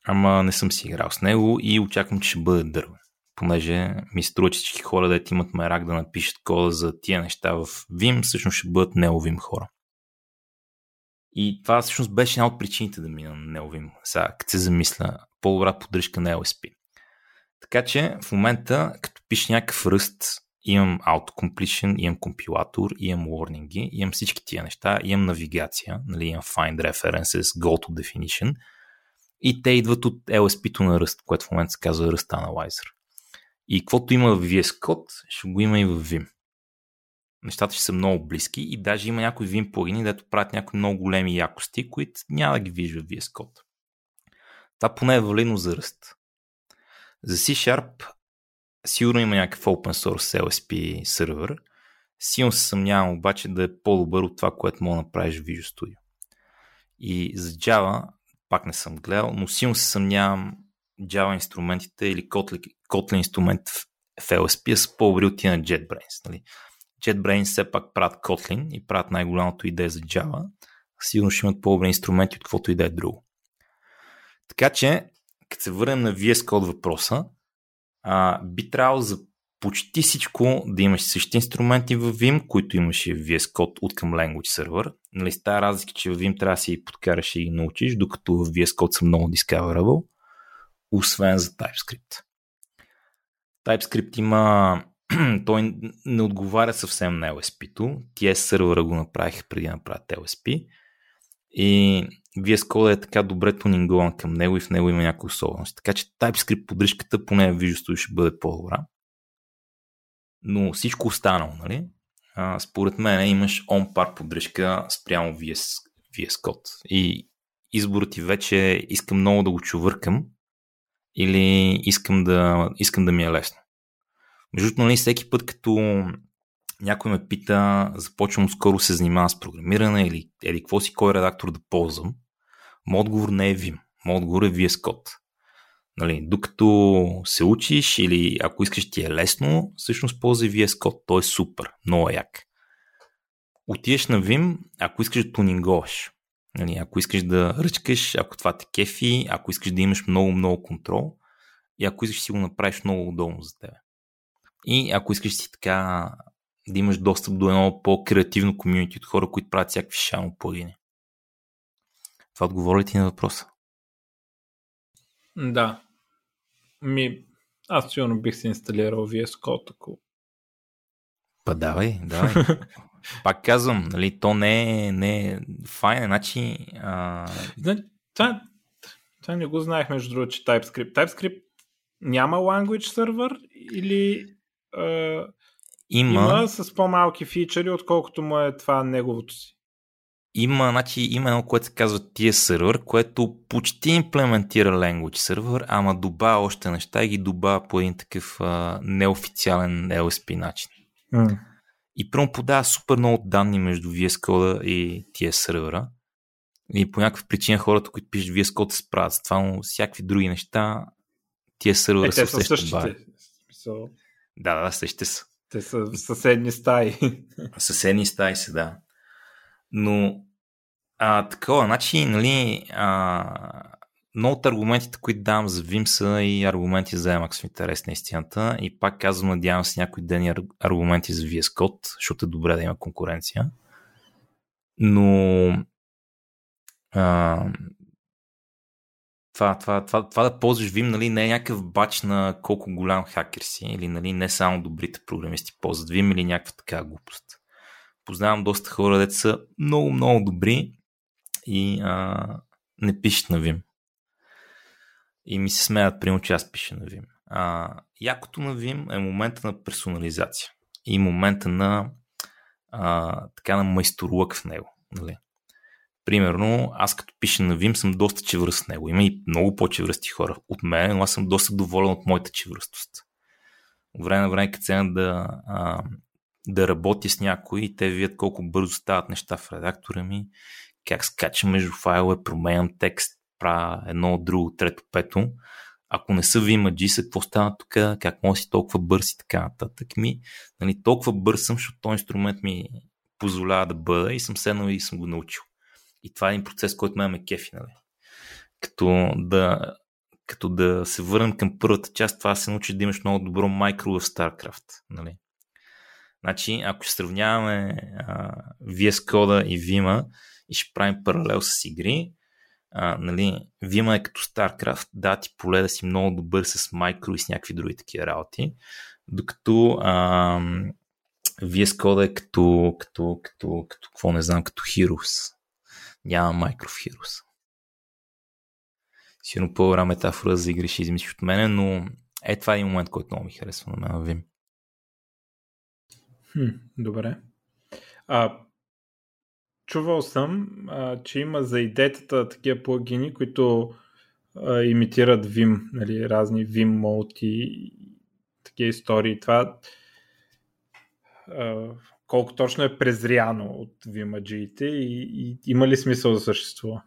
Speaker 2: ама не съм си играл с него и очаквам, че ще бъде дървен понеже ми струва, че всички хора, да имат мерак да напишат кода за тия неща в Vim, всъщност ще бъдат неовим хора. И това всъщност беше една от причините да мина на неовим. Сега, като се замисля, по-добра поддръжка на LSP. Така че в момента, като пише някакъв ръст, имам autocompletion, имам компилатор, имам warning, имам всички тия неща, имам навигация, нали, имам find references, go to definition и те идват от LSP-то на ръст, което в момента се казва Rust Analyzer. И каквото има в VS Code, ще го има и в Vim. Нещата ще са много близки и даже има някои Vim плагини, дето правят някои много големи якости, които няма да ги вижда в VS Code. Това поне е валидно за ръст. За C-Sharp сигурно има някакъв open source LSP сервер. Силно се съмнявам обаче да е по-добър от това, което мога да направиш в Visual Studio. И за Java, пак не съм гледал, но силно се съмнявам Java инструментите или Kotlin, инструмент в, LSP са по-добри от на JetBrains. Нали? JetBrains все пак правят Kotlin и правят най-голямото идея за Java. Сигурно ще имат по-добри инструменти от каквото и да е друго. Така че, като се върнем на VS Code въпроса, а, би трябвало за почти всичко да имаш същите инструменти в Vim, които имаше VS Code от към Language Server. Нали, с разлика, че в Vim трябва да си подкараш и ги научиш, докато в VS Code са много discoverable освен за TypeScript. TypeScript има той не отговаря съвсем на LSP-то. TS сервера го направих преди да направят LSP. И VS Code е така добре тунингован към него и в него има някои особености. Така че TypeScript поддръжката поне Visual ще бъде по-добра. Но всичко останало, нали? А, според мен имаш on-par поддръжка спрямо VS, VS Code. И изборът ти вече е, искам много да го чувъркам, или искам да, искам да ми е лесно. Между другото, нали, всеки път, като някой ме пита, започвам скоро се занимавам с програмиране или, или какво си, кой редактор да ползвам, моят отговор не е Vim. Моят отговор е VS Code. Нали, докато се учиш или ако искаш ти е лесно, всъщност ползвай VS Code. Той е супер, много як. Отиеш на Vim, ако искаш да тунинговаш. Нали, ако искаш да ръчкаш, ако това те кефи, ако искаш да имаш много-много контрол и ако искаш си го направиш много удобно за теб. И ако искаш си така да имаш достъп до едно по-креативно комьюнити от хора, които правят всякакви шано плагини. Това отговори ти на въпроса?
Speaker 1: Да. Ми, аз сигурно бих се инсталирал VS Code, ако...
Speaker 2: Па давай, давай. Пак казвам, нали, то не е, не е файн, значи... А...
Speaker 1: Това, това не го знаех, между другото, че TypeScript. TypeScript няма language server или а, има... има с по-малки фичери, отколкото му е това неговото си?
Speaker 2: Има, значи, има едно, което се казва TS сервер, което почти имплементира language сервер, ама добавя още неща и ги добавя по един такъв а, неофициален LSP начин. Mm. И прямо подава супер много данни между VS Code и TS сервера. И по някаква причина хората, които пишат VS Code се справят с това, но всякакви други неща, TS сервера е,
Speaker 1: се усещат същите.
Speaker 2: Да, да, същите са.
Speaker 1: Те са съседни стаи.
Speaker 2: Съседни стаи са, да. Но а, такова, значи, нали, а, много от аргументите, които давам за Vim са и аргументи за Emacs в интерес на истината. И пак казвам, надявам се някой ден аргументи за VS Code, защото е добре да има конкуренция. Но а, това, това, това, това да ползваш Vim нали, не е някакъв бач на колко голям хакер си, или нали, не само добрите програмисти ползват Vim или някаква така глупост. Познавам доста хора, деца са много, много добри и а, не пишат на Vim. И ми се смеят, примерно, че аз пиша на Vim. А, якото на Vim е момента на персонализация и момента на а, така на майсторлък в него. Нали? Примерно, аз като пиша на Vim съм доста чевръст с него. Има и много по-чевръсти хора от мен, но аз съм доста доволен от моята чевръстост. От време на време, като да, а, да работя с някой те видят колко бързо стават неща в редактора ми, как скачам между файлове, променям текст, правя едно, друго, трето, пето. Ако не са ви са какво става тук, как може си толкова бърз и така нататък. Ми, нали, толкова бърз съм, защото този инструмент ми позволява да бъда и съм седнал и съм го научил. И това е един процес, който ме кефи, нали? Като да, като да се върнем към първата част, това се научи да имаш много добро майкро в StarCraft, нали? Значи, ако ще сравняваме а, VS Code и Vima и ще правим паралел с игри, а, нали, Vima е като StarCraft, да ти поле да си много добър с майкро и с някакви други такива работи, докато а, VS Code е като, като, като, като, какво не знам, като Heroes. Няма Micro Heroes. Сигурно по-добра метафора за игри ще измислиш от мене, но е това е един момент, който много ми харесва на мен Vim.
Speaker 1: Хм, добре. А, чувал съм, а, че има за идеята такива плагини, които а, имитират Vim, нали, разни Vim мод и такива истории. Това а, колко точно е презряно от vim и, и има ли смисъл да съществува?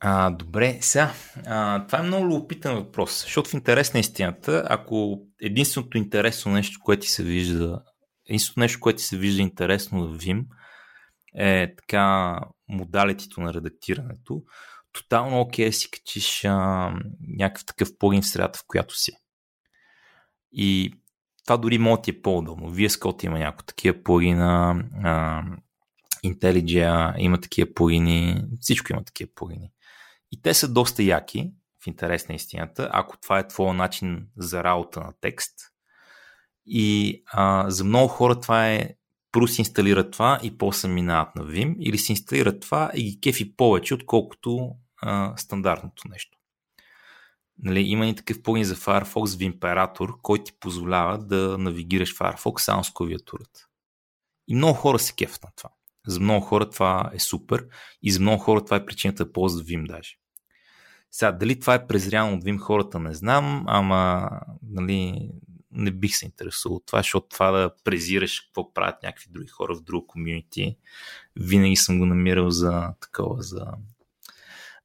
Speaker 2: А, добре, сега, а, това е много любопитен въпрос, защото в интерес на истината, ако единственото интересно нещо, което ти се вижда, единственото нещо, което ти се вижда интересно в Vim, е така модалитето на редактирането, тотално окей okay, си качиш а, някакъв такъв плагин в средата, в която си. И това дори може ти е по-удобно. VS Code има някои такива плагина, IntelliJ има такива плагини, всичко има такива плагини. И те са доста яки, в интерес на истината, ако това е твоя начин за работа на текст. И а, за много хора това е първо си инсталират това и после минават на Vim, или си инсталират това и ги кефи повече, отколкото а, стандартното нещо. Нали, има и такъв плагин за Firefox в Imperator, който ти позволява да навигираш Firefox само с клавиатурата. И много хора се кефят на това. За много хора това е супер и за много хора това е причината да ползват Vim даже. Сега, дали това е презряно от Vim хората, не знам, ама нали, не бих се интересувал от това, защото това да презираш какво правят някакви други хора в друго комьюнити, винаги съм го намирал за такова, за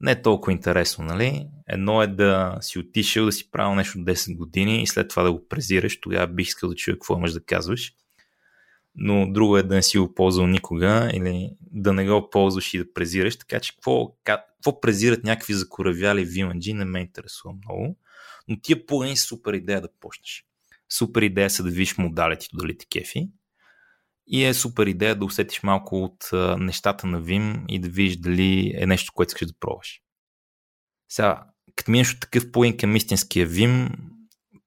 Speaker 2: не е толкова интересно, нали? Едно е да си отишъл да си правил нещо 10 години и след това да го презираш, тогава бих искал да чуя какво имаш да казваш. Но друго е да не си го ползвал никога или да не го ползваш и да презираш, така че какво, какво презират някакви закоравяли VMG не ме интересува много, но тия плагини са супер идея да почнеш. Супер идея са да видиш модалите дали те кефи и е супер идея да усетиш малко от нещата на Vim и да видиш дали е нещо, което искаш да пробваш. Сега, като минеш от такъв плагин към истинския Vim,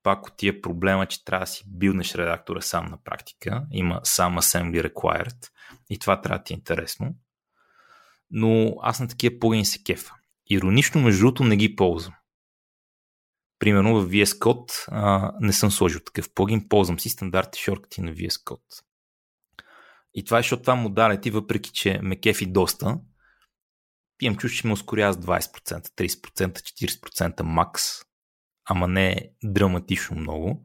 Speaker 2: пак от тия проблема, че трябва да си билнеш редактора сам на практика. Има сам assembly required и това трябва да ти е интересно. Но аз на такива плагини се кефа. Иронично, между другото, не ги ползвам. Примерно в VS Code а, не съм сложил такъв плагин, ползвам си стандартни шорткати на VS Code. И това е, защото това модалити, въпреки че ме кефи доста, имам чуш, че ме ускорява с 20%, 30%, 40% макс, ама не драматично много.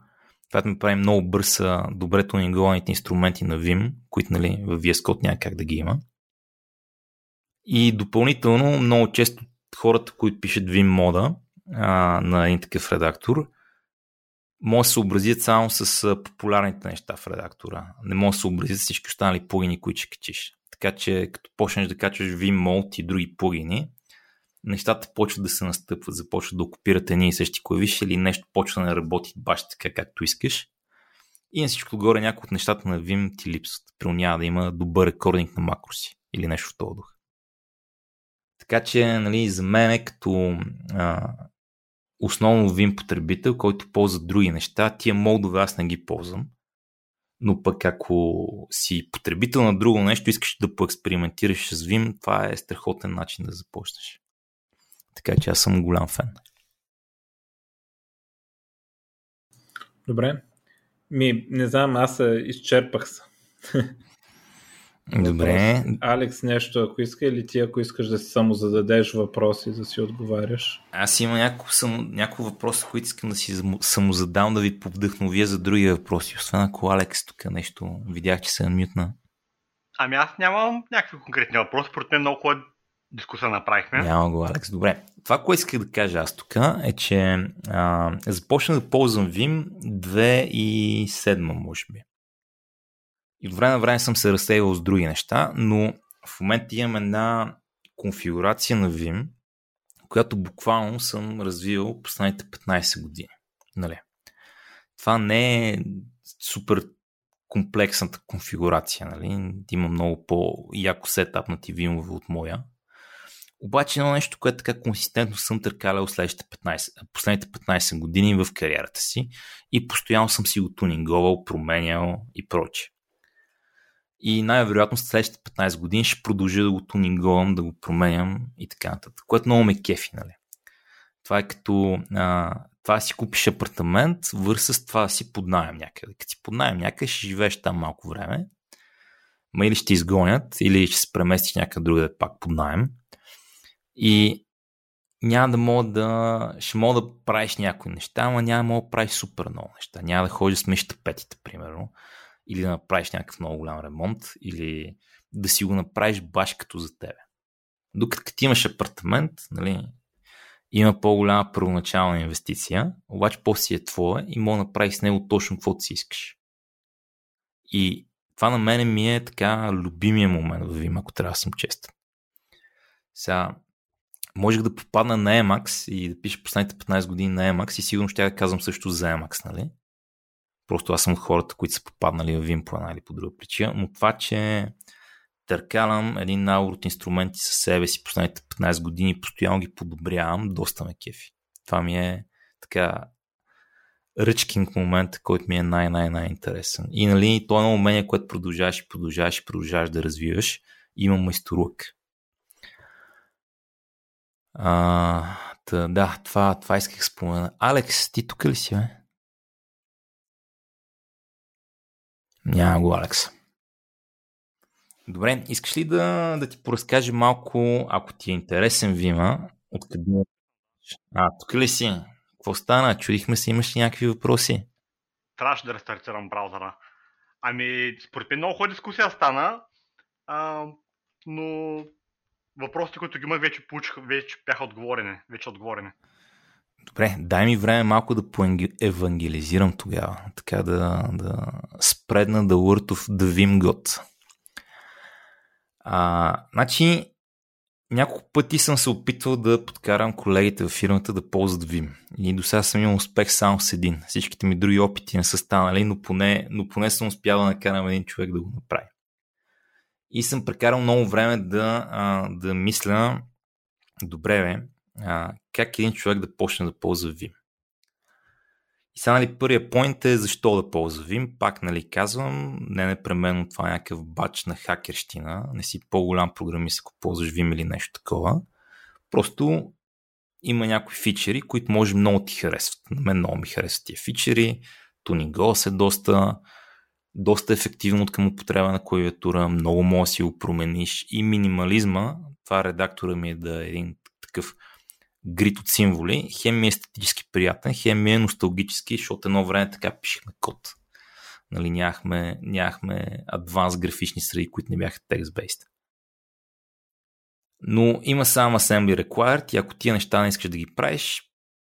Speaker 2: Това ми прави много бърз добре тунингованите инструменти на Vim, които нали, в VS Code няма как да ги има. И допълнително много често хората, които пишат Vim мода на един такъв редактор, може да се съобразят само с популярните неща в редактора. Не може да се съобразят с всички останали плагини, които ще качиш. Така че като почнеш да качваш Vimalt и други плагини, нещата почват да се настъпват, започват да окупират едни и същи клавиши или нещо почва да работи баш така както искаш. И на всичко горе някои от нещата на Vim ти липсват. При няма да има добър рекординг на макроси или нещо в този дух. Така че, нали, за мен е като а, основно Vim потребител, който ползва други неща, тия модове аз не ги ползвам. Но пък ако си потребител на друго нещо, искаш да поекспериментираш с Vim, това е страхотен начин да започнеш. Така че аз съм голям фен.
Speaker 1: Добре. Ми, не знам, аз изчерпах се.
Speaker 2: Добре.
Speaker 1: Алекс нещо, ако иска, или ти, ако искаш да си само зададеш въпроси, да си отговаряш?
Speaker 2: Аз имам няколко, съм, няколко въпроса, които искам да си самозадам, да ви повдъхновя за други въпроси. Освен ако Алекс тук нещо видях, че се е мютна.
Speaker 3: Ами аз нямам някакви конкретни въпроси, поред мен много хубава дискусия направихме.
Speaker 2: Няма го, Алекс. Добре. Това, което исках да кажа аз тук е, че а, започнах да ползвам Vim 2007, може би. И от време на време съм се разсеял с други неща, но в момента имам една конфигурация на Vim, която буквално съм развил последните 15 години. Нали? Това не е супер комплексната конфигурация. Нали? Има много по-яко сетапнати вимове от моя. Обаче едно нещо, което така консистентно съм търкалял следващите 15, последните 15 години в кариерата си и постоянно съм си го тунинговал, променял и прочее. И най-вероятно следващите 15 години ще продължа да го тунинговам, да го променям и така нататък. Което много ме кефи, нали? Това е като а, това си купиш апартамент, с това си поднаем някъде. Като си поднаем някъде, ще живееш там малко време, ма или ще изгонят, или ще се преместиш някъде другаде пак под найем. И няма да мога да... Ще мога да правиш някои неща, ама няма да мога да правиш супер много неща. Няма да ходиш да смеш тапетите, примерно. Или да направиш някакъв много голям ремонт, или да си го направиш баш като за тебе. Докато като имаш апартамент, нали, има по-голяма първоначална инвестиция, обаче после си е твоя и мога да направиш с него точно каквото си искаш. И това на мен ми е така любимия момент в Vim, ако трябва да съм честен. Сега, можех да попадна на Emacs и да пиша последните 15 години на Emacs и сигурно ще я казвам също за Emacs, нали? Просто аз съм от хората, които са попаднали в Vim по една или по друга причина, но това, че търкалям един набор от инструменти със себе си последните 15 години, постоянно ги подобрявам, доста ме кефи. Това ми е така ръчкинг момент, който ми е най-най-най-интересен. И нали, то е умение, което продължаваш и продължаваш и продължаваш да развиваш. Има майсторук. А, да, това, това исках спомена. Алекс, ти тук ли си, бе? Няма го, Алекс. Добре, искаш ли да, да ти поразкажа малко, ако ти е интересен Вима, откъде... А, тук ли си? Какво стана? Чудихме се, имаш ли някакви въпроси?
Speaker 3: Трябваше да рестартирам браузъра. Ами, според мен много хубава дискусия стана, а, но въпросите, които ги имах, вече получих, вече бяха отговорени. Вече отговорени.
Speaker 2: Добре, дай ми време малко да евангелизирам тогава. Така да, да спредна the word of the Vim God. А, значи, няколко пъти съм се опитвал да подкарам колегите в фирмата да ползват Vim. И до сега съм имал успех само с един. Всичките ми други опити не са станали, но поне, но поне съм успял да накарам един човек да го направи. И съм прекарал много време да, а, да мисля, добре бе, а, как един човек да почне да ползва Vim. И сега, нали, първият поинт е защо да ползва Vim. Пак, нали, казвам, не непременно това е някакъв бач на хакерщина. Не си по-голям програмист, ако ползваш Vim или нещо такова. Просто има някои фичери, които може много ти харесват. На мен много ми харесват тия фичери. Tuning Glass е доста, доста ефективно от към употреба на клавиатура. Много може да си го промениш. И минимализма, това редактора ми е да е един такъв грит от символи, хем ми е естетически приятен, хем ми е носталгически, защото едно време така пишехме код. Нали, нямахме, нямахме адванс графични среди, които не бяха text-based. Но има само assembly required и ако тия неща не искаш да ги правиш,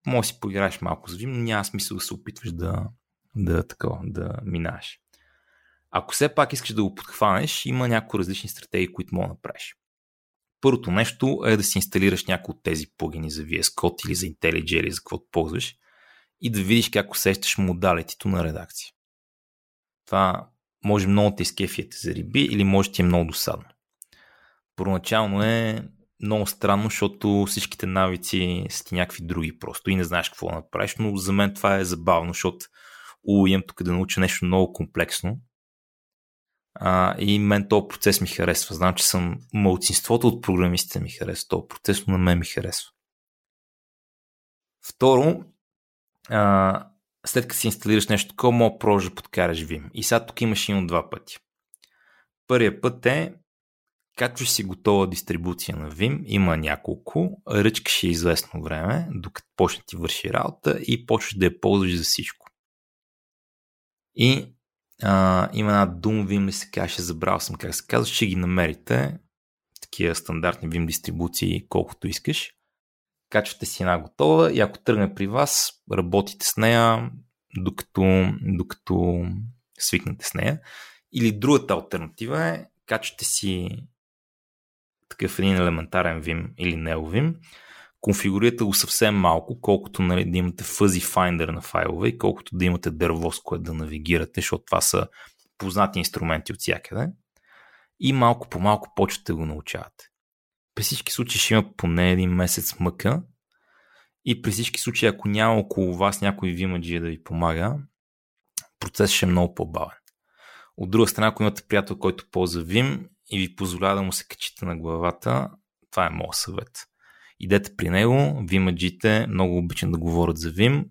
Speaker 2: може да си поиграеш малко с Vim, но няма смисъл да се опитваш да, да, такова, да минаш. Ако все пак искаш да го подхванеш, има някои различни стратегии, които мога да направиш. Първото нещо е да си инсталираш някои от тези плагини за VS Code или за IntelliJ или за какво ползваш и да видиш как усещаш модалитито на редакция. Това може много да изкефиете за риби или може ти е много досадно. Първоначално е много странно, защото всичките навици са ти някакви други просто и не знаеш какво да направиш, но за мен това е забавно, защото имам тук да науча нещо много комплексно а, и мен този процес ми харесва. Знам, че съм малцинството от програмистите ми харесва този процес, но на мен ми харесва. Второ, а, след като си инсталираш нещо такова, мога просто да подкараш Vim. И сега тук имаш има два пъти. Първият път е качваш си готова дистрибуция на Vim, има няколко, ръчкаш е известно време, докато почне ти върши работа и почваш да я ползваш за всичко. И а, има една Doom Vim ли се каже, забрал съм как се казва, ще ги намерите. Такива стандартни Vim дистрибуции, колкото искаш. Качвате си една готова и ако тръгне при вас, работите с нея, докато, докато свикнете с нея. Или другата альтернатива е, качвате си такъв един елементарен Vim или NeoVim, конфигурирате го съвсем малко, колкото нали, да имате fuzzy finder на файлове и колкото да имате дърво, с което да навигирате, защото това са познати инструменти от всякъде. И малко по малко почвате да го научавате. При всички случаи ще има поне един месец мъка и при всички случаи, ако няма около вас някой вимаджи да ви помага, процесът ще е много по-бавен. От друга страна, ако имате приятел, който ползва Vim и ви позволява да му се качите на главата, това е моят съвет идете при него, вимаджите много обичам да говорят за Вим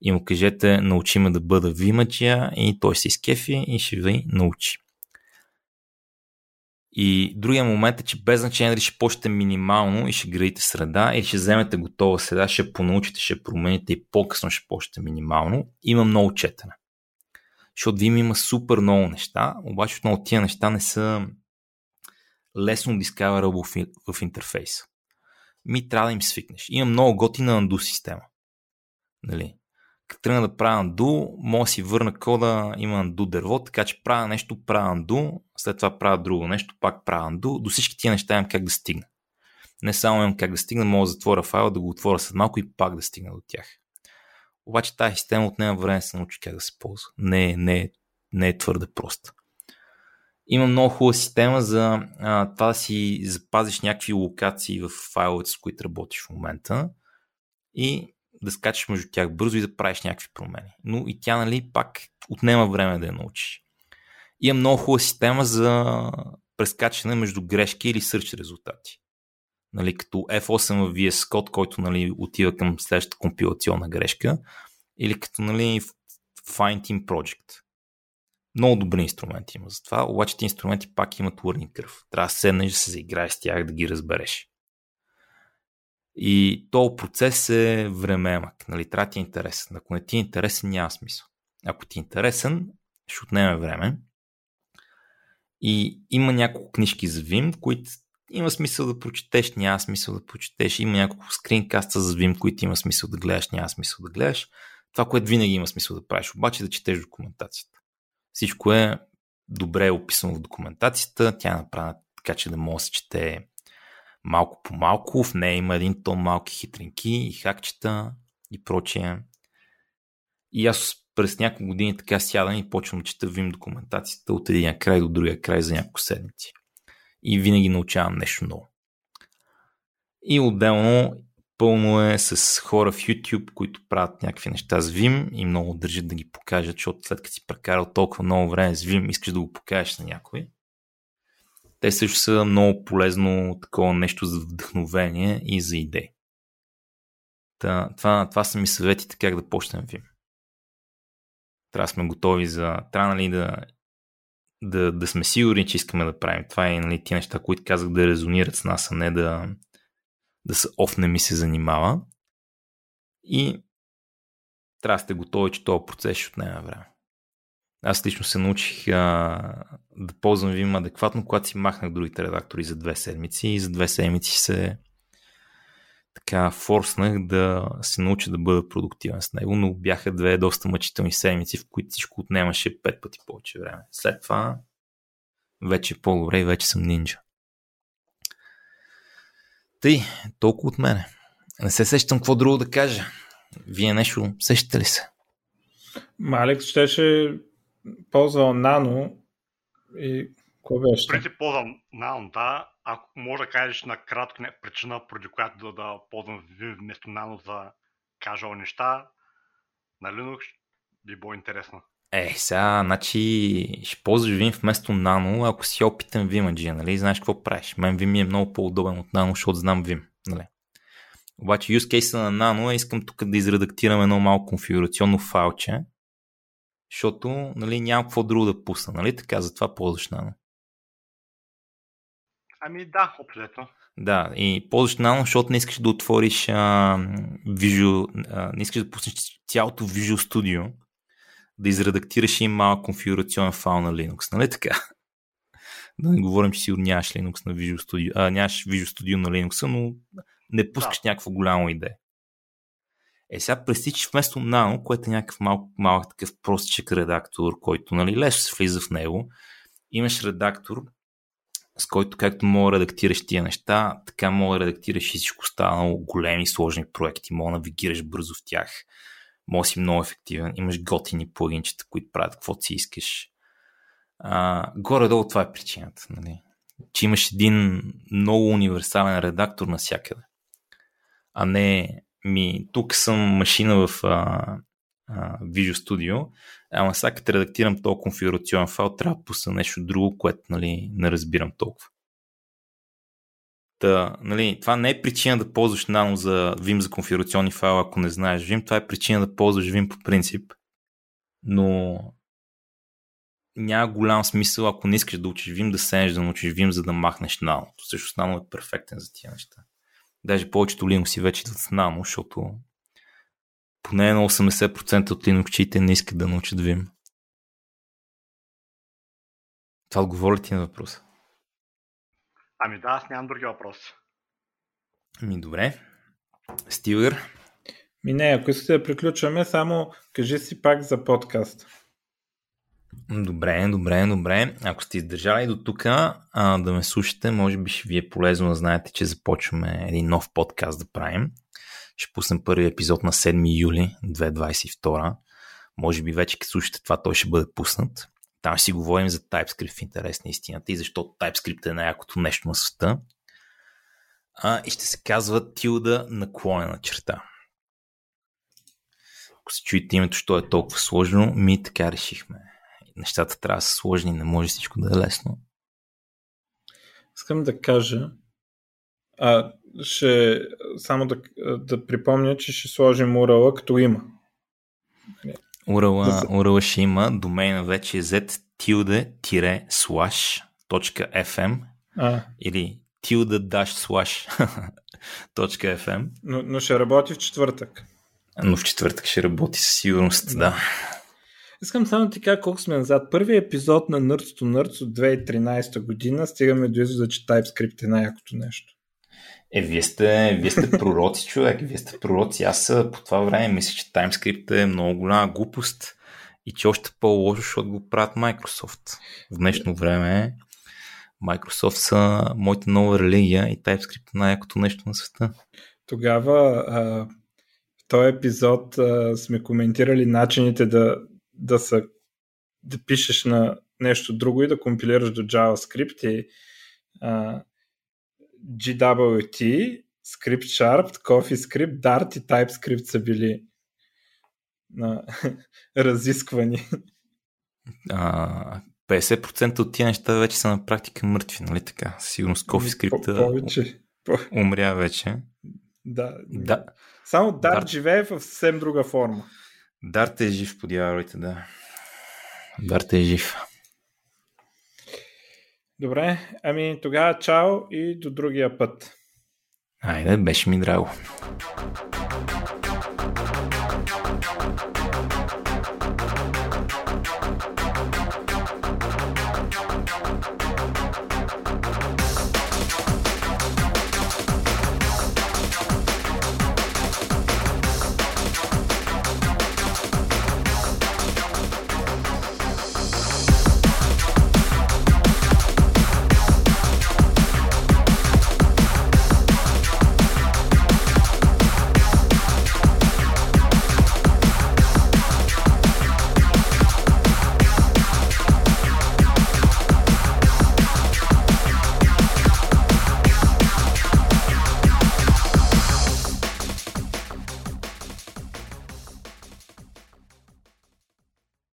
Speaker 2: и му кажете, научи ме да бъда вимаджия и той се изкефи и ще ви научи. И другия момент е, че без значение дали ще почнете минимално и ще градите среда или ще вземете готова среда, ще понаучите, ще промените и по-късно ще почнете минимално, има много четене. Защото Vim има супер много неща, обаче отново тия неща не са лесно discoverable в интерфейса ми трябва да им свикнеш. Има много готина анду система. Нали? Като тръгна да правя анду, мога да си върна кода, има анду дърво, така че правя нещо, правя анду, след това правя друго нещо, пак правя анду, до всички тия неща имам как да стигна. Не само имам как да стигна, мога да затворя файла, да го отворя след малко и пак да стигна до тях. Обаче тази система отнема време да се научи как да се ползва. Не, не, не е твърде проста има много хубава система за а, това да си запазиш някакви локации в файловете, с които работиш в момента и да скачаш между тях бързо и да правиш някакви промени. Но и тя, нали, пак отнема време да я научиш. Има много хубава система за прескачане между грешки или сърч резултати. Нали, като F8 в VS Code, който нали, отива към следващата компилационна грешка, или като нали, Find Team Project. Много добри инструменти има за това, обаче тези инструменти пак имат learning curve. Трябва да седнеш да се заиграеш с тях, да ги разбереш. И този процес е времеемък. Нали? Трябва ти е интересен. Ако не ти е интересен, няма смисъл. Ако ти е интересен, ще отнеме време. И има няколко книжки за Vim, които има смисъл да прочетеш, няма смисъл да прочетеш. Има няколко скринкаста за Vim, които има смисъл да гледаш, няма смисъл да гледаш. Това, което винаги има смисъл да правиш, обаче да четеш документацията. Всичко е добре описано в документацията, тя е направена така, че да може да се чете малко по малко. В нея има един тон малки хитринки и хакчета и прочее. И аз през няколко години така сядам и почвам да чета Vim документацията от един край до другия край за няколко седмици. И винаги научавам нещо ново. И отделно пълно е с хора в YouTube, които правят някакви неща с Vim и много държат да ги покажат, защото след като си прекарал толкова много време с Vim, искаш да го покажеш на някой. Те също са много полезно такова нещо за вдъхновение и за идеи. Та, това, това са ми съветите как да почнем Vim. Трябва да сме готови за... Трябва нали, да, да, да сме сигурни, че искаме да правим. Това е нали, тия неща, които казах да резонират с нас, а не да, да са оф не ми се занимава. И трябва да сте готови, че този процес ще отнеме време. Аз лично се научих а, да ползвам Vim адекватно, когато си махнах другите редактори за две седмици и за две седмици се така форснах да се науча да бъда продуктивен с него, но бяха две доста мъчителни седмици, в които всичко отнемаше пет пъти повече време. След това вече е по-добре и вече съм нинджа. Тъй, толкова от мене. Не се сещам какво друго да кажа. Вие нещо сещате ли се?
Speaker 1: Алекс щеше ползвал нано и какво беше?
Speaker 3: Преди ползвам нано, да. Ако може да кажеш на кратко причина, поради която да, да ползвам вместо нано за кажал неща на Linux, би било интересно.
Speaker 2: Е, сега, значи, ще ползваш Vim вместо Nano, ако си опитен Vim, нали? Знаеш какво правиш. Мен Vim е много по-удобен от Nano, защото знам Vim, нали? Обаче use case на Nano е искам тук да изредактирам едно малко конфигурационно файлче, защото нали, няма какво друго да пусна, нали? Така, затова ползваш Nano.
Speaker 3: Ами да, определено.
Speaker 2: Да, и ползваш Nano, защото не искаш да отвориш а, Visual, а, не искаш да пуснеш цялото Visual Studio, да изредактираш и малък конфигурационен файл на Linux, нали така? Да не говорим, че сигурно нямаш Linux на Visual Studio, а, нямаш Visual Studio на Linux, но не пускаш да. някаква голяма идея. Е, сега пресичаш вместо Nano, което е някакъв малък, малък такъв простичък редактор, който нали, лесно се влиза в него. Имаш редактор, с който както мога да редактираш тия неща, така мога да редактираш и всичко останало големи, сложни проекти, мога да навигираш бързо в тях може си много ефективен, имаш готини плагинчета, които правят каквото си искаш. А, горе-долу това е причината. Нали? Че имаш един много универсален редактор навсякъде. А не ми, тук съм машина в а, а, Visual Studio, ама сега като редактирам този конфигурационен файл, трябва да пусна нещо друго, което нали, не разбирам толкова. Та, нали, това не е причина да ползваш Nano за Vim за конфигурационни файла, ако не знаеш Vim. Това е причина да ползваш Vim по принцип. Но няма голям смисъл, ако не искаш да учиш Vim, да седнеш да научиш Vim, за да махнеш Nano. Също Nano е перфектен за тия неща. Даже повечето Linux вече идват с Nano, защото поне на 80% от Linux не искат да научат Vim. Това отговори ти на въпроса?
Speaker 3: Ами да, аз нямам други въпроси.
Speaker 2: Ми добре. Стилър?
Speaker 1: Ми не, ако искате да приключваме, само кажи си пак за подкаст.
Speaker 2: Добре, добре, добре. Ако сте издържали до тук да ме слушате, може би ще ви е полезно да знаете, че започваме един нов подкаст да правим. Ще пуснем първи епизод на 7 юли 2022. Може би вече като слушате това, той ще бъде пуснат. Там си говорим за TypeScript в интерес на истината и защо TypeScript е най-якото нещо на света. А, и ще се казва Тилда наклонена черта. Ако се чуете името, що е толкова сложно, ми така решихме. Нещата трябва да са сложни, не може всичко да е лесно.
Speaker 1: Искам да кажа, а, ще, само да, да припомня, че ще сложим урала като има.
Speaker 2: Урала, урала ще има, домейна вече е z-slash.fm или tilde-slash.fm
Speaker 1: но, но ще работи в четвъртък.
Speaker 2: Но в четвъртък ще работи със сигурност, да.
Speaker 1: Искам само да ти кажа колко сме назад. Първият епизод на Nerds to Nerds от 2013 година стигаме до извода, че TypeScript е най-якото нещо.
Speaker 2: Е, вие сте, вие сте пророци, човек. Вие сте пророци. Аз по това време мисля, че TimeScript е много голяма глупост и че още по-лошо, защото го правят Microsoft. В днешно време Microsoft са моята нова религия и TypeScript е най-якото нещо на света.
Speaker 1: Тогава а, в този епизод а, сме коментирали начините да, да, са, да пишеш на нещо друго и да компилираш до JavaScript и а, GWT, ScriptSharp, CoffeeScript, Dart и TypeScript са били на разисквани.
Speaker 2: А, 50% от тия неща вече са на практика мъртви, нали така? Сигурно с CoffeeScript
Speaker 1: повече.
Speaker 2: умря вече.
Speaker 1: Да.
Speaker 2: да.
Speaker 1: Само Dart, Dart живее в съвсем друга форма.
Speaker 2: Дарт е жив, подявайте, да. Дарт е жив.
Speaker 1: Добре, ами тогава чао и до другия път.
Speaker 2: Айде, беше ми драго.